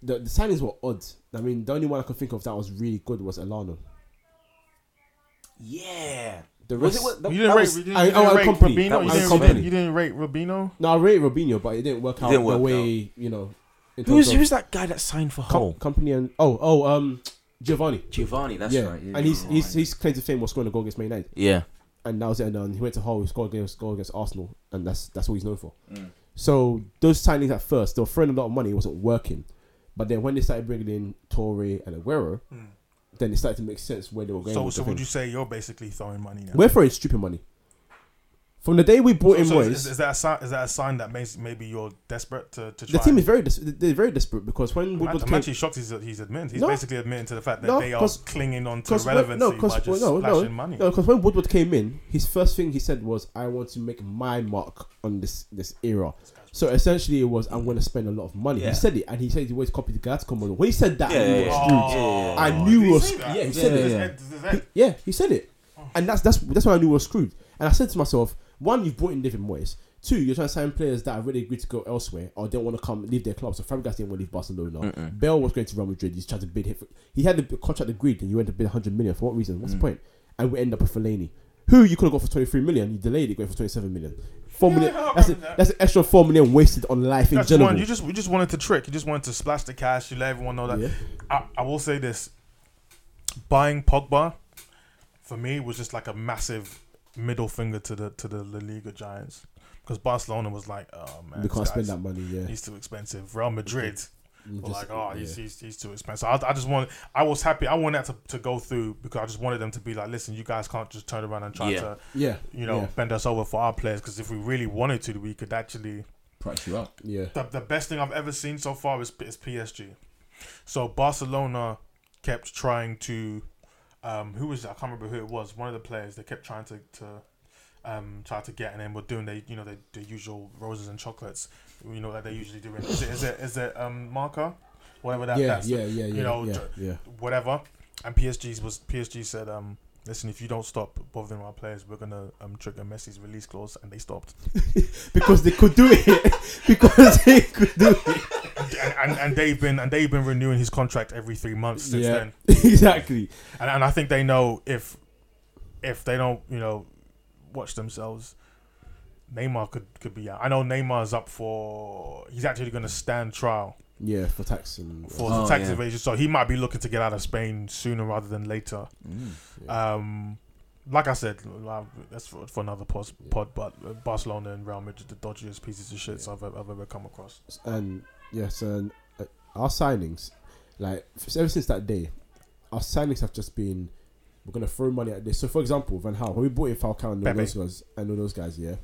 The, the signings were odd. I mean, the only one I could think of that was really good was Elano. yeah, The Was rest, it what- that- You didn't rate. was- You didn't, I- you didn't oh, rate company. Robinho. You didn't, company. rate, you didn't rate Robinho. no, I rated Robinho, but it didn't work out didn't the work way you know. in Who's who's that guy that signed for com- Hull? company and oh oh um Geovanni. Geovanni. That's yeah, right. and he's he's he's claim to fame was scoring a goal against Man United, yeah. and that was it. And then he went to Hull, he scored against goal against Arsenal, and that's that's what he's known for. Mm. So those signings at first, they were throwing a lot of money, it wasn't working. But then when they started bringing in Touré and Aguero, Mm. Then it started to make sense where they were going. So, with so the would thing. you say you're basically throwing money now? We're throwing stupid money. From the day we bought So, in so Moyes, is, is that a sign? Is that a sign that maybe maybe you're desperate to, to try? the team is very des- they're very desperate because when I'm, Woodward I'm came, actually shocked he's, he's admitting. He's No. basically admitting to the fact that No, they are 'cause- clinging on to 'cause when- relevancy no, by 'cause- just well, no, no, splashing money. No, because when Woodward came in, his first thing he said was, "I want to make my mark on this this era." So essentially, it was, "I'm going to spend a lot of money." Yeah. He said it, and he said he always copied the Galactico model. When he said that, Yeah, I knew yeah, it was yeah. screwed. Yeah, yeah, I knew he was. say that? Yeah, he said it. yeah. Does it- does it- He- said it, and that's that's that's why I knew it was screwed. And I said to myself, one, you've brought in David Moyes. Two, you're trying to sign players that have already agreed to go elsewhere or don't want to come leave their club. So Fabregas didn't want to leave Barcelona. Mm-mm. Bell was going to Real Madrid. He's trying to bid. him for- He had the contract agreed, and you went to bid 100 million. For what reason? What's Mm. the point? And we end up with Fellaini, who you could have got for 23 million. You delayed it, going for 27 million. Four Yeah, million. That's a, that. that's an extra four million wasted on life in general. one. You just you just wanted to trick. You just wanted to splash the cash. You let everyone know that. yeah. I, I will say this: buying Pogba for me was just like a massive middle finger to the to the La Liga giants because Barcelona was like, oh man, we can't spend that money. Yeah. He's too expensive. Real Madrid You were like, oh, yeah. he's, he's, he's too expensive. I, I just want I was happy. I wanted that to, to go through because I just wanted them to be like, listen, you guys can't just turn around and try Yeah. to, yeah. you know, yeah. bend us over for our players because if we really wanted to, we could actually Price you up. yeah. the, the best thing I've ever seen so far is, is PSG. So Barcelona kept trying to, um, who was? I can't remember who it was. One of the players they kept trying to, to um, try to get, and then were doing they you know the, the usual roses and chocolates, you know that they usually do. Is it is it is it um marker, whatever that yeah, that's yeah, yeah, yeah, know, yeah, yeah. whatever. And PSG's was PSG said um. Listen, if you don't stop bothering our players, we're gonna um, trigger Messi's release clause, and they stopped. because they could do it. because they could do it. And, and, and they've been and they've been renewing his contract every three months since yeah, then. exactly. And, and I think they know if if they don't, you know, watch themselves, Neymar could could be out. I know Neymar's up for he's actually going to stand trial Yeah, for tax and for Oh, the tax yeah. evasion, so he might be looking to get out of Spain sooner rather than later. Mm. Um, like I said, uh, that's for, for another pod, pod. But uh, Barcelona and Real Madrid, are the dodgiest pieces of shit I've, I've ever come across. and yes, and uh, our signings, like ever since that day, our signings have just been we're gonna throw money at this. So, for example, Van Gaal, when we bought in Falcao and all Pepe. those guys, and all those guys, yeah.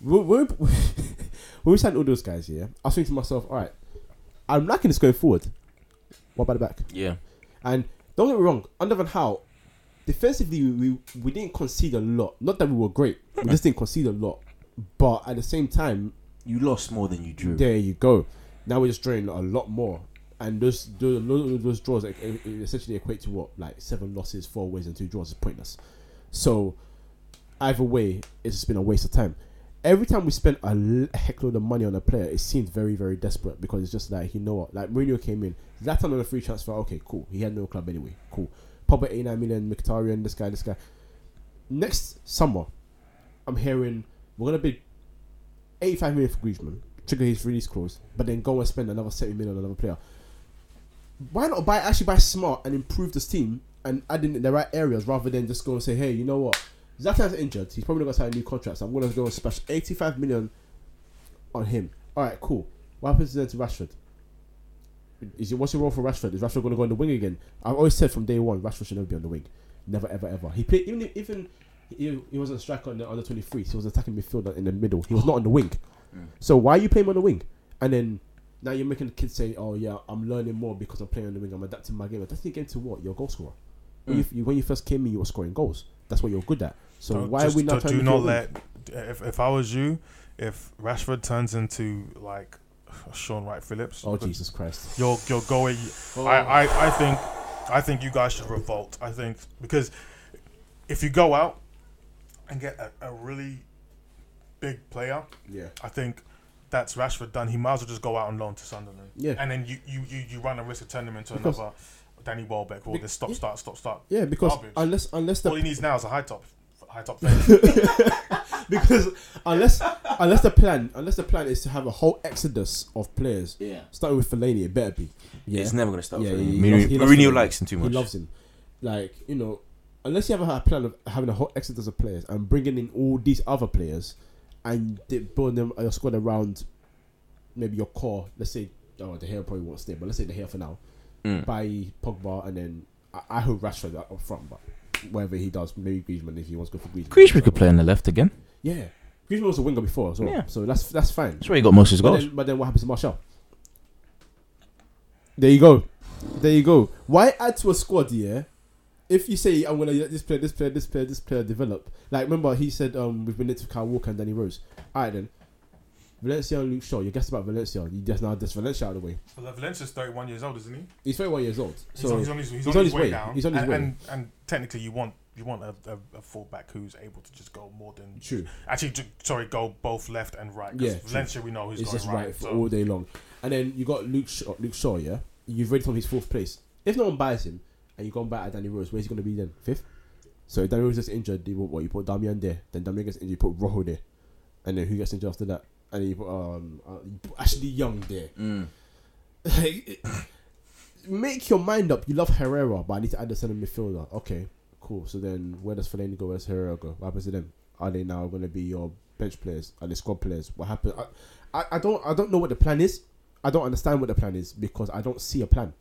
When when we, when we signed all those guys, yeah, I was thinking to myself, all right, I'm liking this going forward. What about the back? Yeah. And don't get me wrong, under Van Gaal, defensively we, we we didn't concede a lot. Not that we were great, we just didn't concede a lot. But at the same time, You lost more than you drew. there you go. Now we're just drawing a lot more, and those those, those draws essentially equate to what like seven losses, four wins, and two draws is pointless. So either way, it's been a waste of time. Every time we spend a heckload of money on a player, it seems very very desperate because it's just like you know what, like Mourinho came in, Zlatan on a free transfer. Okay, cool. He had no club anyway. Cool. Pogba 89 million, Mkhitaryan, this guy, this guy. Next summer, I'm hearing we're gonna bid 85 million for Griezmann, trigger his release clause, but then go and spend another 70 million on another player. Why not buy actually buy smart and improve this team and add in the right areas rather than just go and say, hey, you know what? Zlatan's injured. He's probably not gonna sign a new contract. So I'm gonna go and splash 85 million on him. All right, cool. What happens then to Rashford? Is it what's your role for Rashford? Is Rashford gonna go on the wing again? I've always said from day one, Rashford should never be on the wing. Never, ever, ever. He played even even he, he wasn't a striker on the under 23. He was attacking midfielder in the middle. He was not on the wing. Mm. So why are you playing him on the wing? And then now you're making the kids say, "Oh yeah, I'm learning more because I'm playing on the wing. I'm adapting my game." Adapting your game to what? You're goal scorer. When, Mm. you, when you first came in, you were scoring goals. That's what you're good at. So Don't- why just are we not do- trying do not let if if I was you, if Rashford turns into like Shaun Wright-Phillips, Oh Jesus Christ! you're you're going. I, I I think I think you guys should revolt. I think because if you go out and get a, a really big player, Yeah. I think that's Rashford done. He might as well just go out on loan to Sunderland. Yeah. and then you you, you, you run a risk of turning him into Because- another Danny Welbeck or this stop, yeah. start, stop, start. Yeah, because Garbage. unless unless All he needs now is a high top, high top fence. because unless unless the plan unless the plan is to have a whole exodus of players, Yeah. starting with Fellaini, it better be. Yeah, It's never going to stop. Yeah, Yeah, he Mourinho, loves- he loves Mourinho him. likes him too much. He loves him. Like you know, unless you have a plan of having a whole exodus of players and bringing in all these other players and they build them your squad around maybe your core. Let's say oh the hair probably won't stay, but let's say the hair for now. Mm. By Pogba and then I, I hope Rashford up front, but whatever he does, maybe Griezmann if he wants to go for Griezmann. Griezmann could play on the left again. Yeah, Griezmann was a winger before as well, Yeah. so that's that's fine. That's where he got most of his But goals. then, but then what happens to Martial? There you go. There you go. Why add to a squad, yeah? If you say I'm gonna let this player, this player, this player, this player develop. Like remember he said um we've been linked to Kyle Walker and Danny Rose. Alright then. Valencia and Luke Shaw, you guessed about Valencia. You just now this Valencia out of the way. Well, Valencia's 31 years old, isn't he? He's 31 years old. He's, So on, he's on his, he's he's on his way, down. He's on his and, way. And, and technically, you want you want a, a, a fullback who's able to just go more than true. actually, ju- sorry, go both left and right. Yeah, true. Valencia, we know who's It's going just right. right so- all day long. And then you got Luke Shaw, Luke Shaw, yeah? You've read from his fourth place. If no one buys him and you go back at Danny Rose, where's he going to be then? Fifth? So if Danny Rose gets injured, you, what, you put Darmian there. Then Darmian gets injured, you put Rojo there. And then who gets injured after that? And then you put, um, uh, you put Ashley Young there. Mm. Like, make your mind up. You love Herrera, but I need to add a centre midfielder. Okay, cool. So then where does Fellaini go? Where does Herrera go? What happens to them? Are they now going to be your bench players? Are they squad players? What happened? I, I, I don't I don't know what the plan is. I don't understand what the plan is because I don't see a plan.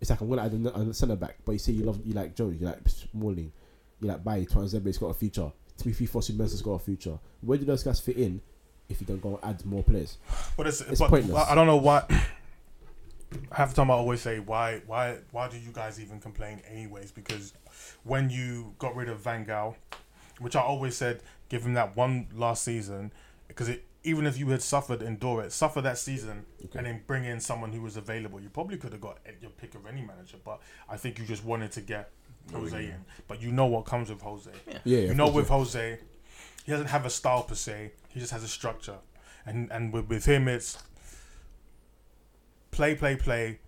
It's like I'm to add a, a centre back, but you say you love you like Jones, you like Smalling, you like Bailly, Tuanzebe, has got a future. Timothy Fosu Mensah's got a future. Where do those guys fit in if you don't go and add more players? But it's, It's but pointless. I I don't know why. Half the time I always say why why why do you guys even complain anyways? Because when you got rid of Van Gaal, which I always said give him that one last season, because it even if you had suffered, endure it, suffer that season, Okay. and then bring in someone who was available. You probably could have got your pick of any manager, but I think you just wanted to get oh, Jose in. But you know what comes with Jose. Yeah, yeah, You know, with. Jose, he doesn't have a style per se. He just has a structure, and and with, with him, it's play, play, play,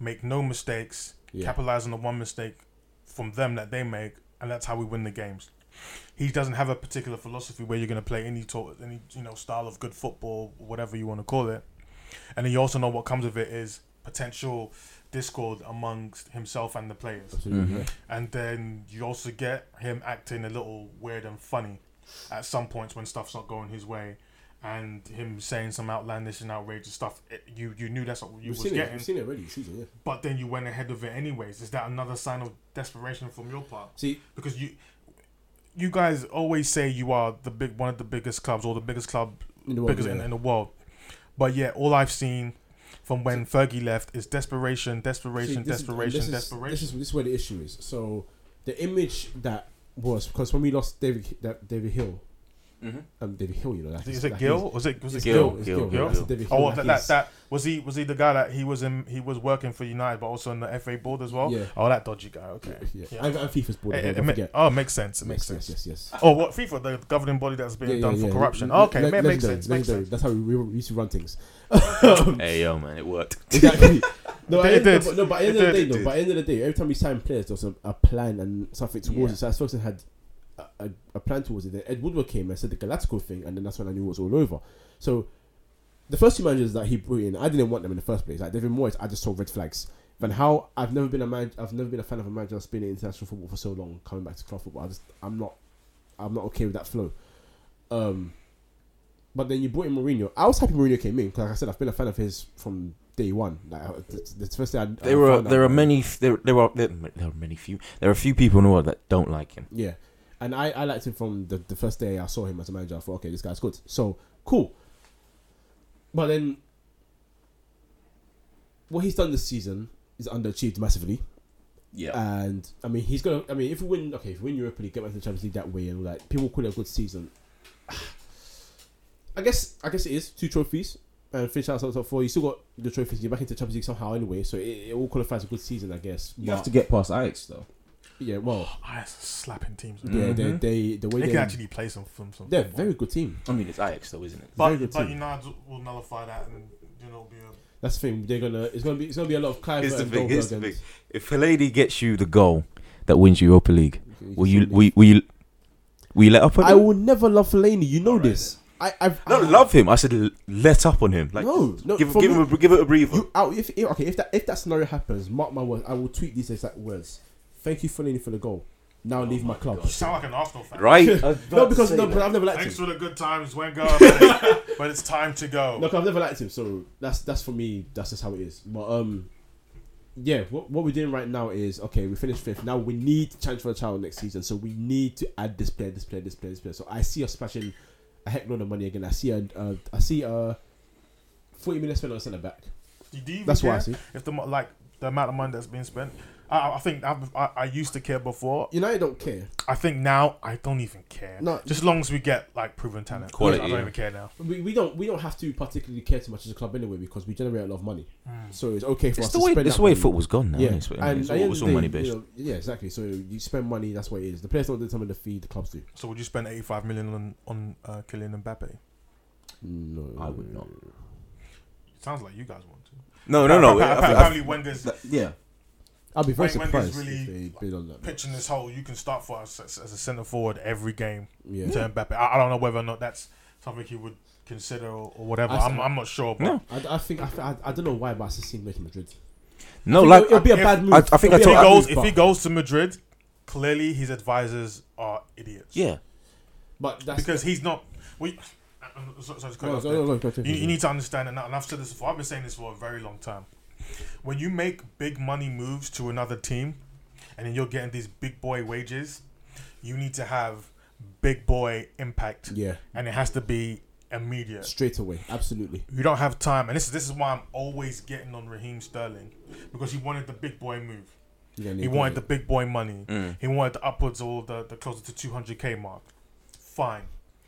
make no mistakes, Yeah. capitalize on the one mistake from them that they make, and that's how we win the games. He doesn't have a particular philosophy where you're going to play any to- any you know style of good football, whatever you want to call it. And then you also know what comes of it is potential discord amongst himself and the players. Absolutely. Mhm. And then you also get him acting a little weird and funny at some points when stuff's not going his way, and him saying some outlandish and outrageous stuff. It, you you knew that's what you You've was seen it. getting, You've seen it already. Season, yeah. but then you went ahead of it anyways. Is that another sign of desperation from your part? See, Because you you guys always say you are the big one of the biggest clubs or the biggest club in the world, biggest in, yeah. in the world, but yet all I've seen. From when Fergie left is desperation, desperation, See, this is- desperation, is, desperation. This is this is where the issue is. So the image that was because when we lost David that David Hill, Mm-hmm. um, David Hill, you know, like, is like it Gil? Was it was it It's Gil? Gil. Gil, Gil. Gil, Gil. David Oh, Hill, well, that, that that was he was he the guy that he was in he was working for United but also in the FA board as well. Yeah. Oh, that dodgy guy. Okay. Yeah, Yeah. And, and FIFA's board. It, again, it, don't ma- forget. oh, makes sense. It Makes makes sense. sense. Yes, yes. Oh, what FIFA, the governing body that's being done for corruption. Le- okay, le- ma- makes sense. Makes sense. That's how we, we used to run things. Hey yo, man, it worked. Exactly. No, It at did, the- no, but, at the end of the day, it no, but at the end of the day, every time we sign players, there was a, a plan and something towards it. So as Ferguson had a, a, plan towards it. Then Ed Woodward came and said the Galactical thing, and then that's when I knew it was all over. So the first two managers that he brought in, I didn't want them in the first place. Like David Moyes, I just saw red flags. Van Gaal, I've never been a man. I've never been a fan of a manager that's been in international football for so long, coming back to club football. I just, I'm not, I'm not okay with that flow. Um, but then you brought in Mourinho. I was happy Mourinho came in because, like I said, I've been a fan of his from day one. Like the, the first day I, There I were there are many there there are there, there are many few there are a few people in the world that don't like him. Yeah. And I, I liked him from the, the first day I saw him as a manager. I thought, okay, this guy's good. So, cool. But then, what he's done this season is underachieved massively. Yeah. And, I mean, he's to, I mean, if we win, okay, if we win Europa League, get back to the Champions League that way, and all that, people call it a good season. I guess, I guess it is. Two trophies. And finish out top four. You still got the trophies. You're back into Champions League somehow anyway. So, it, it all qualifies a good season, I guess. You have to get past Ajax though. Yeah, well, it's slapping teams. yeah, they, Mhm. they, the way They they, can actually play some some. some they're a football. very good team. I mean, it's Ajax though, isn't it? very But good but team. United will nullify that and you know be a That's the thing. They're gonna. It's gonna be. It's gonna be a lot of Clive Here's the and thing. Here's the Goldberg thing. If Fellaini gets you the goal that wins you Europa League, and- will you will, you- will you will you let up on him? I him? will never love Fellaini. You know this. I. I've. No, I, love him. I said l- let up on him. Like No, no. give for give me- him a, give it a breather. You out if, if okay if that if that scenario happens, mark my words, I will tweet these exact words. Thank you Fellaini for the goal. Now leave my club. You sound like an Arsenal fan. right? No, because no, but I've never liked Thanks him. for the good times, Wenger, but it's, but it's time to go. No, 'cause I've never liked him. So that's that's for me. That's just how it is. But um, yeah. What what we're doing right now is okay. We finished fifth. Now we need to challenge for the title next season. So we need to add this player, this player, this player, this player. So I see us splashing a heck load of money again. I see a uh, I see a forty million spent on centre back. Do you even That's what I see. If the like the amount of money that's being spent, I, I think I've, I I used to care before. United don't care. I think now I don't even care. No. just as long as we get like proven talent, Quality, I don't even care now. We, we don't we don't have to particularly care too much as a club anyway because we generate a lot of money. So it's okay for It's us the to way spend it's that the way money. football's gone now. Yeah. It's, and it's all, it's all money based. you know, yeah, exactly. So you spend money. That's what it is. The players don't determine the fee. The clubs do. So would you spend eighty five million on on uh, Kylian Mbappe? No, I would not. Sounds like you guys want to. No, no, no. Appa- I appa- Apparently, Wenger's think- yeah. I'll be very Wait, Wenger's surprised really if they bid on that. pitching this whole you can start for us as, as a centre forward every game Yeah. to Mbappe. I, I don't know whether or not that's something he would consider or, or whatever. I I'm. I'm not sure. But No. I, I think I, I, I don't know why, but I just seen making Madrid. No, think like it'll, it'll be a if- bad move. I- I think I if he be a bad goes move, if he goes to Madrid, clearly his advisors are idiots. yeah. but that's because he's not. We. I'm sorry, sorry to cut you need to understand, and and I've said this before. I've been saying this for a very long time. When you make big money moves to another team, and then you're getting these big boy wages, you need to have big boy impact, yeah, and it has to be immediate. straight away. Absolutely. You don't have time, and this is this is why I'm always getting on Raheem Sterling because he wanted the big boy move. Yeah, He wanted the big boy money. Mm. He wanted the upwards or the, the closer to 200k mark. Fine.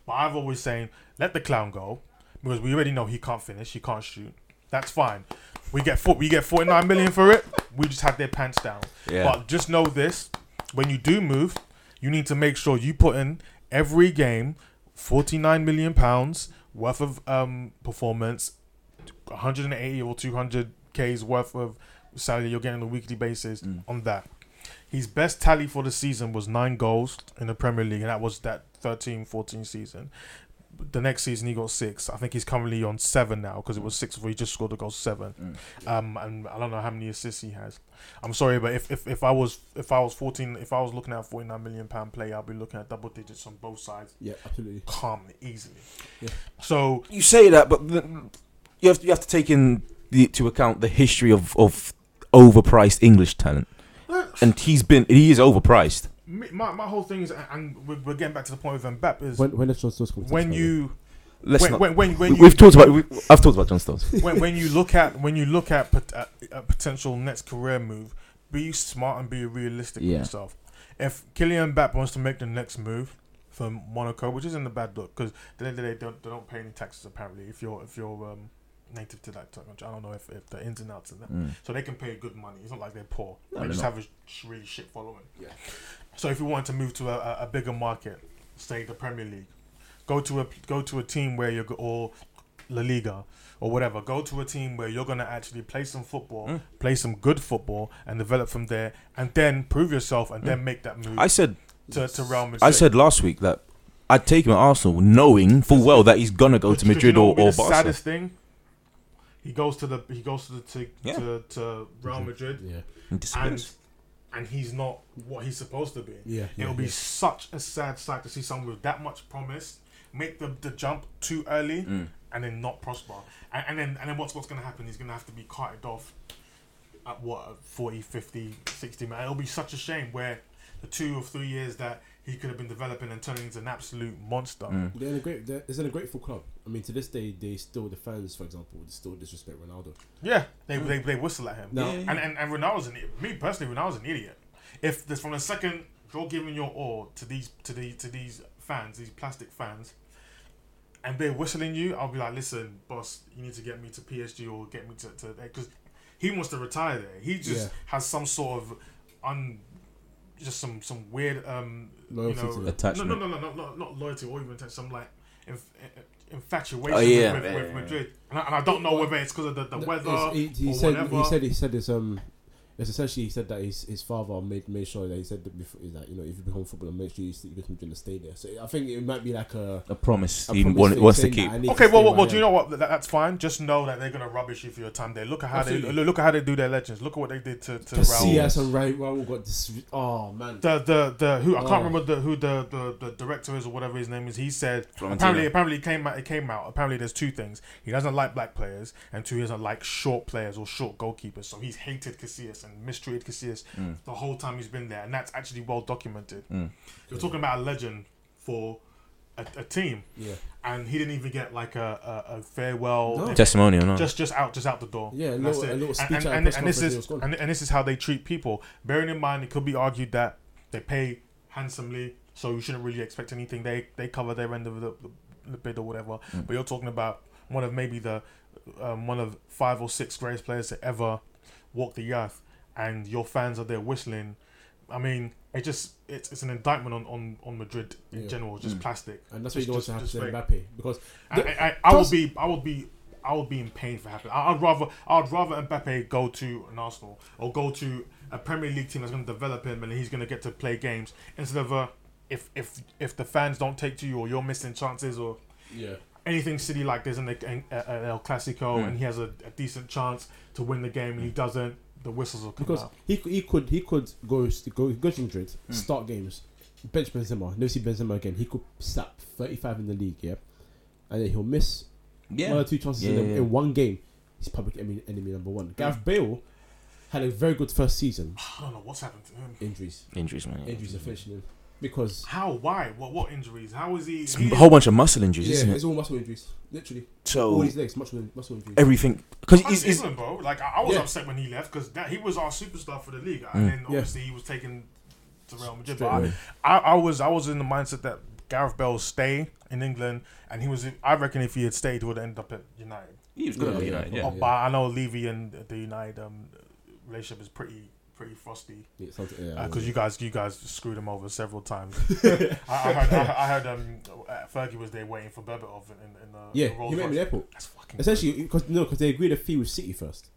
But I've always saying, let the clown go because we already know he can't finish, he can't shoot. That's fine. We get four, we get 49 million for it. We just have their pants down. Yeah. But just know this: when you do move, you need to make sure you put in every game 49 million pounds worth of um, performance, 180 or 200 k's worth of salary you're getting on a weekly basis Mm. on that. His best tally for the season was nine goals in the Premier League, and that was that 13 14 season. The next season he got six. I think he's currently on seven now because it was six before he just scored a goal seven. Um, and I don't know how many assists he has. I'm sorry, but if, if, if I was if I was 14, if I was looking at a 49 million pound play, I'll be looking at double digits on both sides Yeah, absolutely. calmly, easily. Yeah. So you say that, but the, you have you have to take in the, to account the history of of overpriced English talent, and he's been he is overpriced. Me- my, my whole thing is, and we're we're getting back to the point with Mbappe is When when John Stones come when you Let's when, not. when, when, when we, you have talked about. We, I've talked about John Stones. when, when you look at when you look at pot- uh, a potential next career move, be smart and be realistic Yeah. with yourself. If Kylian Mbappe wants to make the next move for Monaco, which isn't a bad look because they, they, they don't they don't pay any taxes apparently if you're if you're um, native to that country. I don't know if, if the ins and outs of that. Mm. So they can pay good money. It's not like they're poor. No, they just not. have a really shit following. Yeah. So if you want to move to a, a, a bigger market, say the Premier League, go to a go to a team where you're go- or La Liga or whatever. Go to a team where you're gonna actually play some football, Mm. play some good football, and develop from there, and then prove yourself, and then make that move I said to, to Real Madrid. I said last week that I'd take him at Arsenal, knowing full well that he's gonna go to Because you Madrid know or, what or the Barca. saddest thing. He goes to the he goes to the to, Yeah. to, to Real Madrid, Yeah, And and disappears. And he's not what he's supposed to be. yeah. yeah It'll be yeah. such a sad sight to see someone with that much promise make the, the jump too early Mm. and then not prosper. And, and then and then what's what's going to happen? He's going to have to be carted off at what at 40, 50, 60. Man, it'll be such a shame where the two or three years that he could have been developing and turning into an absolute monster. Mm. They're in a great. They're, it's in a grateful club. I mean, to this day, they still the fans, for example, would still disrespect Ronaldo. Yeah, they, they they whistle at him. No. Yeah, yeah. And, and and Ronaldo's an me personally, Ronaldo's an idiot. If this from the second you're giving your all to these to the to these fans, these plastic fans, and they're whistling you, I'll be like, listen, boss, you need to get me to PSG or get me to to because he wants to retire there. He just Yeah. has some sort of un. Just some some weird um Loyalty you know to the- no Attachment. no no no no not, not loyalty or even attach- some like inf- infatuation Oh, yeah. with, with, Yeah, with Madrid, and I, and I don't know whether it's because of the, the No, weather he, he or said whatever. he said he said it's um it's essentially he said that his his father made made sure that he said that before that you know if you become a footballer make sure you, stay, you become to stay there. So I think it might be like a, A promise a he promise wants to keep. that I need Okay, to well, well, well do you know what? That, that's fine. Just know that they're gonna rubbish you for your time there. Look at how Absolutely. they look at how they do their legends. Look at what they did to to Casillas Raul. and Ray Raul got this. Oh man, The the the who I Oh. can't remember the who the, the the director is or whatever his name is. He said Florentino. apparently apparently it came out it came out. Apparently there's two things. He doesn't like black players and two he doesn't like short players or short goalkeepers. So he's hated Casillas and mistreated Casillas Mm. the whole time he's been there, and that's actually well documented. Mm. You're talking about a legend for a, a team, yeah, and he didn't even get like a, a, a farewell. No. Testimonial, no. just just out just out the door. Yeah, And that's little- it. And- and, and, and this is and, and this is how they treat people. Bearing in mind, it could be argued that they pay handsomely, so you shouldn't really expect anything. They they cover their end of the, the, the bid or whatever. Mm. But you're talking about one of maybe the um, one of five or six greatest players to ever walk the earth, and your fans are there whistling. I mean, it just it's, it's an indictment on, on, on Madrid in Yeah. general, just Mm. plastic. and that's what you don't want to just to. Mbappe because I, The- I, I would be, I would be, I would be in pain for happening. I- I'd rather, I'd rather Mbappe go to an Arsenal or go to a Premier League team that's going to develop him and he's going to get to play games instead of a, if if if the fans don't take to you or you're missing chances or yeah, anything silly like there's an, an, an El Clasico Mm. and he has a, a decent chance to win the game and he doesn't, the whistles will come because out. he he could he could go go go to Madrid, Mm. start games, bench Benzema, never see Benzema again. He could slap thirty five in the league, yeah, and then he'll miss yeah. one or two chances in, Yeah, a- yeah. in one game. He's public enemy, enemy number one. Gareth Bale had a very good first season. I don't know what's happened to him. Injuries, Injuries, man. injuries are finishing him because How? Why? What? What injuries? How is he? It's he a whole bunch of muscle injuries, yeah, isn't it? it's all muscle injuries, literally. all So his legs, muscle muscle injuries. everything because That's he's, he's England, bro. Like I, I was Yeah. upset when he left because he was our superstar for the league, Mm. and then Yeah. obviously he was taken to Real Madrid. Straight But. I, I, I was I was in the mindset that Gareth Bell stay in England, and he was. I reckon if he had stayed, he would end up at United. he was good good at at United, United. yeah. Oh, but I know Levy and the United um, relationship is pretty pretty frosty Yeah, something- yeah, because yeah. you guys you guys screwed him over several times. I, I heard I, I heard um uh, Fergie was there waiting for Berbatov in, in, in the yeah, the he met him in the airport. That's fucking Essentially, because no, because they agreed a fee with City first.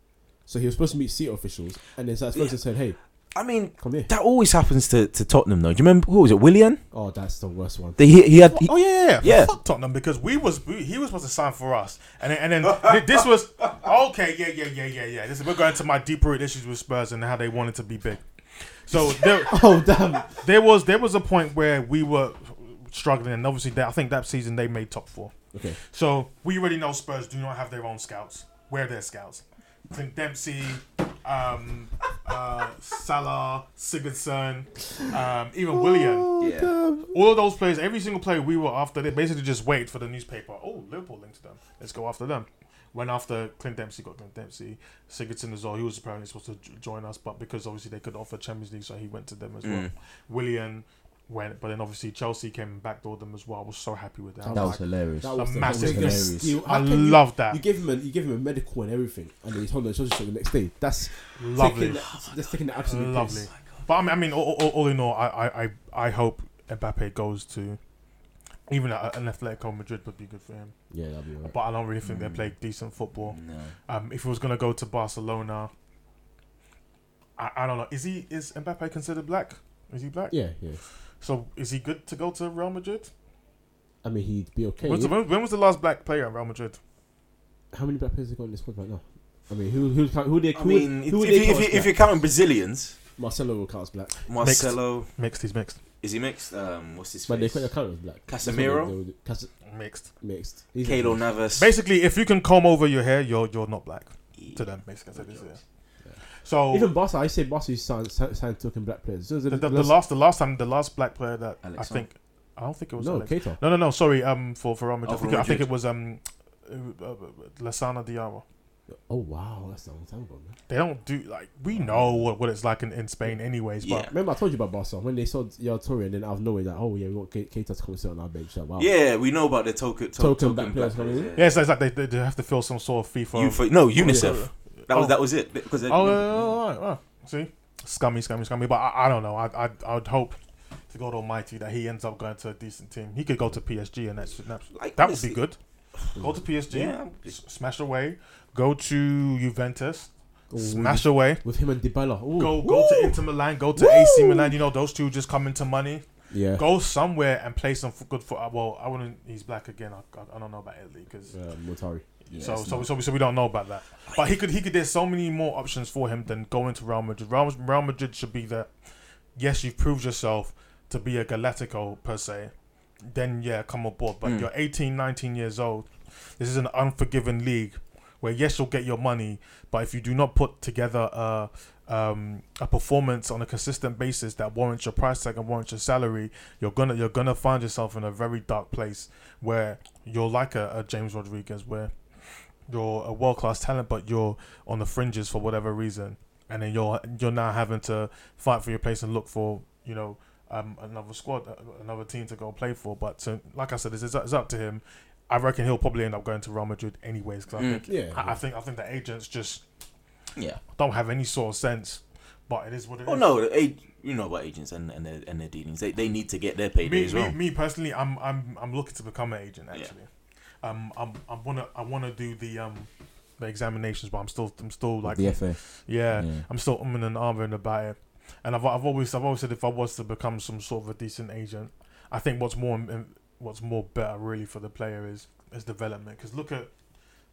So he was supposed to meet City officials, and then South Yeah. Said, "Hey, I mean, that always happens to, to Tottenham, though. Do you remember who was it? Willian? Oh, that's the worst one. They, he, he had. He, Oh yeah, yeah, yeah. Fuck Tottenham because we was we, he was supposed to sign for us, and then, and then this was okay. Yeah, yeah, yeah, yeah, yeah. This we're going to my deeper issues with Spurs and how they wanted to be big. So there, Oh damn! there was there was a point where we were struggling, and obviously I think that season they made top four. Okay, So we already know Spurs do not have their own scouts. We're their scouts. Clint Dempsey, um, uh, Salah, Sigurdsson, um, even Willian yeah. all of those players, every single player we were after, they basically just wait for the newspaper. Oh, Liverpool linked to them. Let's go after them. Went after Clint Dempsey, got Clint Dempsey. Sigurdsson as well. He was apparently supposed to j- join us, but because obviously they could offer Champions League, so he went to them as well. Mm. Willian went, but then obviously Chelsea came and backdoored them as well. I was so happy with that. That That Like, was hilarious. that was A the massive hilarious. steal. I you- love that. You gave him a you gave him a medical and everything, and then he told him the show the next day. That's Lovely. Taking the, that's taking the absolute Lovely. piss. But I mean, I mean all, all, all in all, I, I, I, I hope Mbappe goes to even a, an Atletico Madrid would be good for him. Yeah, that'll be alright. But I don't really think they Mm. play decent football. No. Um, if he was gonna go to Barcelona, I, I don't know. Is he is Mbappe considered black? Is he black? Yeah, yeah. So is he good to go to Real Madrid? I mean, he'd be okay. When's the- when, when was the last black player at Real Madrid? How many black players have got in this squad right now? I mean, who who who they I who, mean, who if, if, they if, you, if you're counting Brazilians, Marcelo will count as black, Marcelo, Mixed. He's mixed. is he mixed? Um, what's his but they face? couldn't count as black. Casemiro? Cas- Mixed. mixed. He's Kalo not. Navas. Basically, if you can comb over your hair, you're you're not black to them. Basically, So Even Barca, I say Barca is signed, signed, signed token black players. So the, the, the last the last time the last black player that I Alex think I don't think it was no, Alex. Keita. No, no, no. Sorry. Um, for for Real Madrid, Oh, I, for think, I think it was um, uh, uh, Lassana Diarra. Oh wow, that's a long time ago, man. They don't do like we know what, what it's like in, in Spain, anyways. Yeah. But Remember, I told you about Barca when they saw Yaya Toure, and then out of nowhere, like, oh yeah, we want Ke- Keita to come sit on our bench. Like, wow. Yeah, we know about the token, to- Token token, black players coming in? yeah, it's, it's like they, they, they have to fill some sort of FIFA. You no UNICEF. That was Oh. that was it because oh, uh, uh, uh, see, scummy, scummy, scummy. But I, I don't know. I I I would hope to God Almighty that he ends up going to a decent team. He could go to PSG and that's, that's Like, that would be good. Go to PSG, Yeah. s- smash away. Go to Juventus, Ooh, smash away. with him and Dybala. Ooh. Go go to Inter Milan. Go to AC Milan. You know those two just come into money. Yeah. Go somewhere and play some f- good for. Well, I wouldn't. He's black again. I, I, I don't know about Italy because Uh, Motari. Yeah, so, it's so, not- so, so we don't know about that. But he could, he could. There's so many more options for him than going to Real Madrid. Real, Real Madrid should be the. Yes, you've proved yourself to be a Galactico per se. Then yeah, come aboard. But Mm. you're 18, 19 years old. This is an unforgiving league, where yes, you'll get your money, but if you do not put together a um, a performance on a consistent basis that warrants your price tag and warrants your salary, you're gonna you're gonna find yourself in a very dark place where you're like a, a James Rodriguez, where you're a world class talent, but you're on the fringes for whatever reason, and then you're you're now having to fight for your place and look for you know um, another squad, uh, another team to go play for. But to, like I said, it's, it's up to him. I reckon he'll probably end up going to Real Madrid anyways. Because I Mm. think Yeah. I, I think I think the agents just Yeah. don't have any sort of sense. But it is what it is. Oh no, the ag- you know about agents and, and their and their dealings. They, they need to get their payday me, as well. me, me personally, I'm I'm I'm looking to become an agent actually. Um, I'm I wanna I wanna do the um the examinations, but I'm still I'm still like the FA. yeah, Yeah. I'm still umming and ahhing about it. And I've I've always I've always said if I was to become some sort of a decent agent, I think what's more what's more better really for the player is is development. Because look at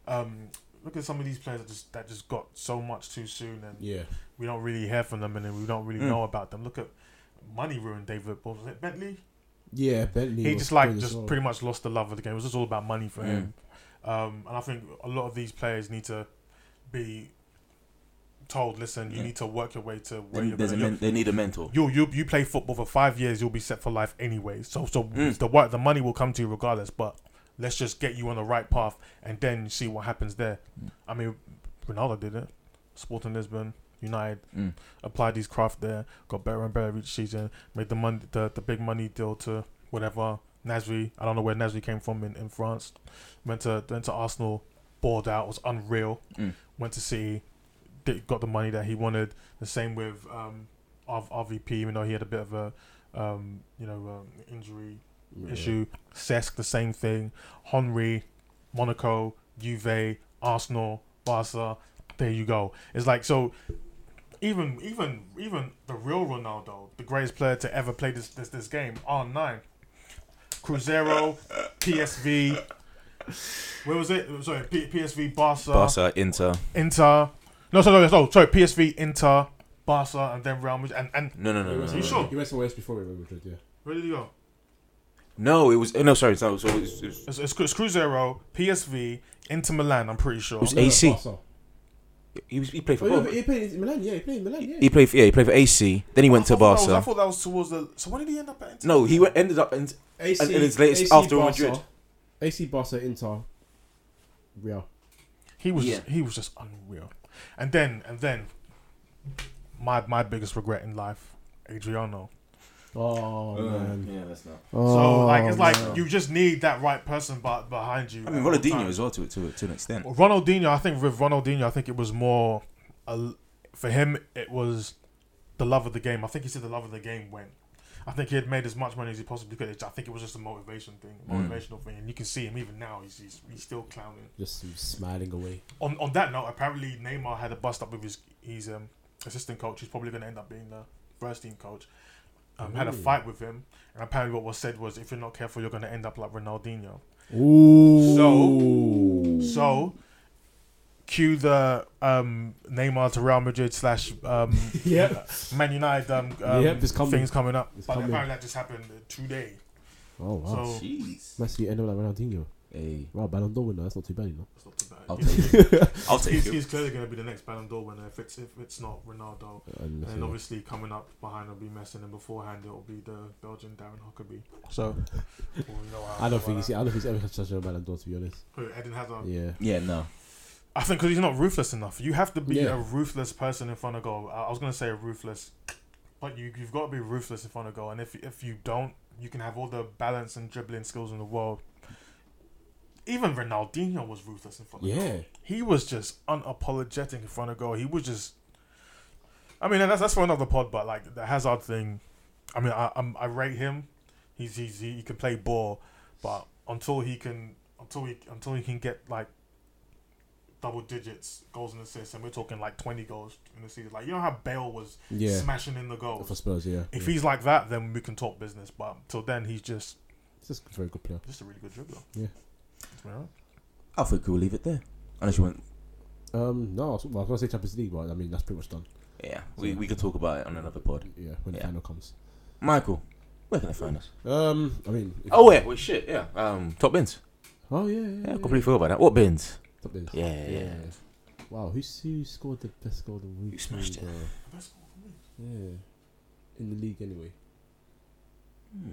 um look at some of these players that just that just got so much too soon and Yeah. we don't really hear from them and then we don't really Mm. know about them. Look at money ruined David. Bentley? Yeah, Bentley. he just like just well. pretty much lost the love of the game. It was just all about money for Mm. him. Um, and I think a lot of these players need to be told, listen, you Yeah. need to work your way to where They, you're gonna. men, they need a mentor. You you you play football for five years, you'll be set for life anyway. So so Mm. the work, the money will come to you regardless. But let's just get you on the right path and then see what happens there. Mm. I mean, Ronaldo did it. Sporting Lisbon, United Mm. applied his craft there, got better and better each season, made the money the, the big money deal to whatever Nasri. I don't know where Nasri came from in, in France. Went to went to Arsenal, balled out, was unreal. Mm. Went to City, did, got the money that he wanted. The same with um, RVP, even though he had a bit of a um, you know um, injury Yeah. issue. Cesc, the same thing. Henry, Monaco, Juve, Arsenal, Barca. There you go. It's like so. Even even even the real Ronaldo, the greatest player to ever play this this, this game, R nine, Cruzeiro, PSV. Where was it? Sorry, P- PSV, Barca, Barca, Inter. Inter. No, sorry, sorry, sorry, PSV, Inter, Barca, and then Real Madrid. And and No, no, no, He no. went no, You no. sure? He went somewhere else before Real Madrid. Yeah. where did he go? No, it was no. Sorry, so, so it was, it was, It's, it's, it's Cruzeiro, PSV, Inter Milan. I'm pretty sure. It was AC. Barca. He was he played for Oh, yeah, he played in Milan. Yeah, he played in Milan. Yeah. He played for yeah, he played for AC. Then he went I to thought that was- I thought that was towards the. So when did he end up at Inter? No, he went, ended up in AC, And- and his latest AC after Barca, Madrid. AC Barca Inter. Real. He was Yeah. he was just unreal. And then and then my my biggest regret in life, Adriano. Oh man. yeah, that's not. so Oh, like it's like man. you just need that right person but behind you. I mean, Ronaldinho as well to to to an extent. Ronaldinho, I think with Ronaldinho, I think it was more a, for him. It was the love of the game. I think he said the love of the game went. I think he had made as much money as he possibly could. I think it was just a motivation thing, Mm. motivational thing, and you can see him even now. He's he's, he's still clowning. Just smiling away. On on that note, apparently Neymar had a bust up with his his um, assistant coach. He's probably going to end up being the first team coach. Um, had a fight with him, and apparently what was said was, if you're not careful, you're going to end up like Ronaldinho. Ooh. So, so, cue the um, Neymar to Real Madrid slash um, Yep. Man United um, um, Yep, it's coming. things coming up. It's but coming. apparently that just happened today. Oh wow. So Jeez. Must be end up like Ronaldinho. Hey, Wow, Ballon d'Or winner. That's not too bad, you know. it's not too bad. I'll He's- take it. I'll take he's, it. he's clearly going to be the next Ballon d'Or winner if it's if it's not Ronaldo. Uh, and, And then obviously coming up behind will be Messi, and beforehand it will be the Belgian Darren Huckerby. So we'll know how I don't how think he's. that- I don't think he's ever touched a Ballon d'Or to be honest. Who, Eden Hazard. Yeah. Yeah, no. I think because he's not ruthless enough. You have to be Yeah. a ruthless person in front of goal. I I was gonna say ruthless, but you you've got to be ruthless in front of goal. And if if you don't, you can have all the balance and dribbling skills in the world. Even Ronaldinho was ruthless in front of goal. Yeah. He was just unapologetic in front of goal. He was just. I mean, that's that's for another pod, but like the Hazard thing, I mean, I I'm, I rate him. He's he's he, can play ball, but until he can until he until he can get like double digits goals and assists, and we're talking like twenty goals in the season. Like you know how Bale was Yeah, smashing in the goals. for Spurs, yeah. If yeah. he's like that, then we can talk business. But till then, he's just He's just a very good player. just a really good dribbler. Yeah. That's right. I think we'll leave it there. Unless you want, Um, no, I was, well, I was gonna say Champions League, but I mean that's pretty much done. yeah, we, we can talk about it on another pod. Yeah, when the Yeah. final comes. Michael, where can they find us? Um, I mean. if- Oh wait, wait, shit, yeah. Um, top bins. Oh yeah, yeah. Yeah, yeah, completely forgot about that. What bins? Top bins. Yeah, yeah. yeah. Wow, who's who scored the best goal of the week? Who smashed it? Uh, yeah, in the league anyway. Hmm.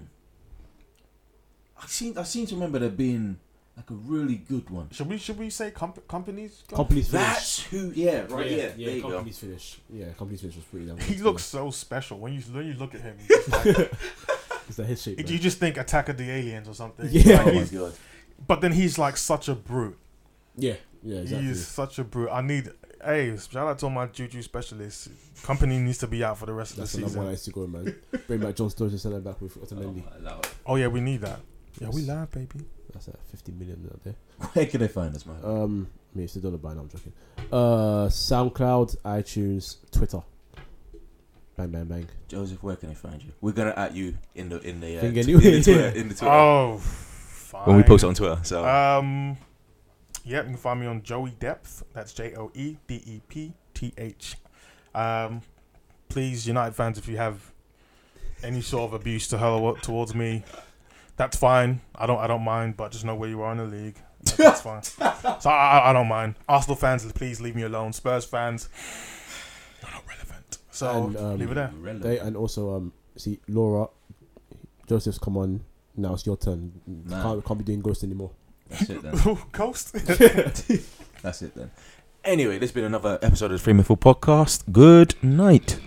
I seem I seem to remember there being like a really good one. Should we should we say comp- Kompany's? go? Kompany's finish. That's who. Yeah, right. Yeah, yeah, there you go. finish. Yeah, Kompany's finish was pretty damn. He good, looks so special when you when you look at him. he's just like- yeah. It's the head shape. you man. just think Attack of the Aliens or something. Yeah. Like, Oh my he's- god. but then he's like such a brute. Yeah, yeah, exactly. He's such a brute. I need. Hey, shout out to all my juju specialists. Company needs to be out for the rest That's of the the number one I season. used to go, man. Bring back John Stones and send him back with Oh, Otamendi. I love it. Oh yeah, we need that. Yeah, we Yes. live, baby. That's at 50 million out there. Where can they find us, man? Um, I mean, it's the dollar buy now. I'm joking. Uh, SoundCloud, iTunes, Twitter. Bang, bang, bang. Joseph, where can they find you? We're gonna at you in the in the uh, Thing t- anyway, in the Twitter, in the Twitter Oh, fine. when we post it on Twitter. So Um, yeah, you can find me on Joey Depth. That's J O E D E P T H. Um, please, United fans, if you have any sort of abuse to hurl towards me, that's fine. I don't, I don't mind. But just know where you are in the league. That- That's fine. So I, I- I don't mind. Arsenal fans, please leave me alone. Spurs fans, you're not relevant. So And, um, leave it there. They and also um, see Laura, Joseph's come on. Now it's your turn. Nah. Can't, can't be doing ghost anymore. That's it then. Coast. That's it then. Anyway, this has been another episode of the Free Full Podcast. Good night.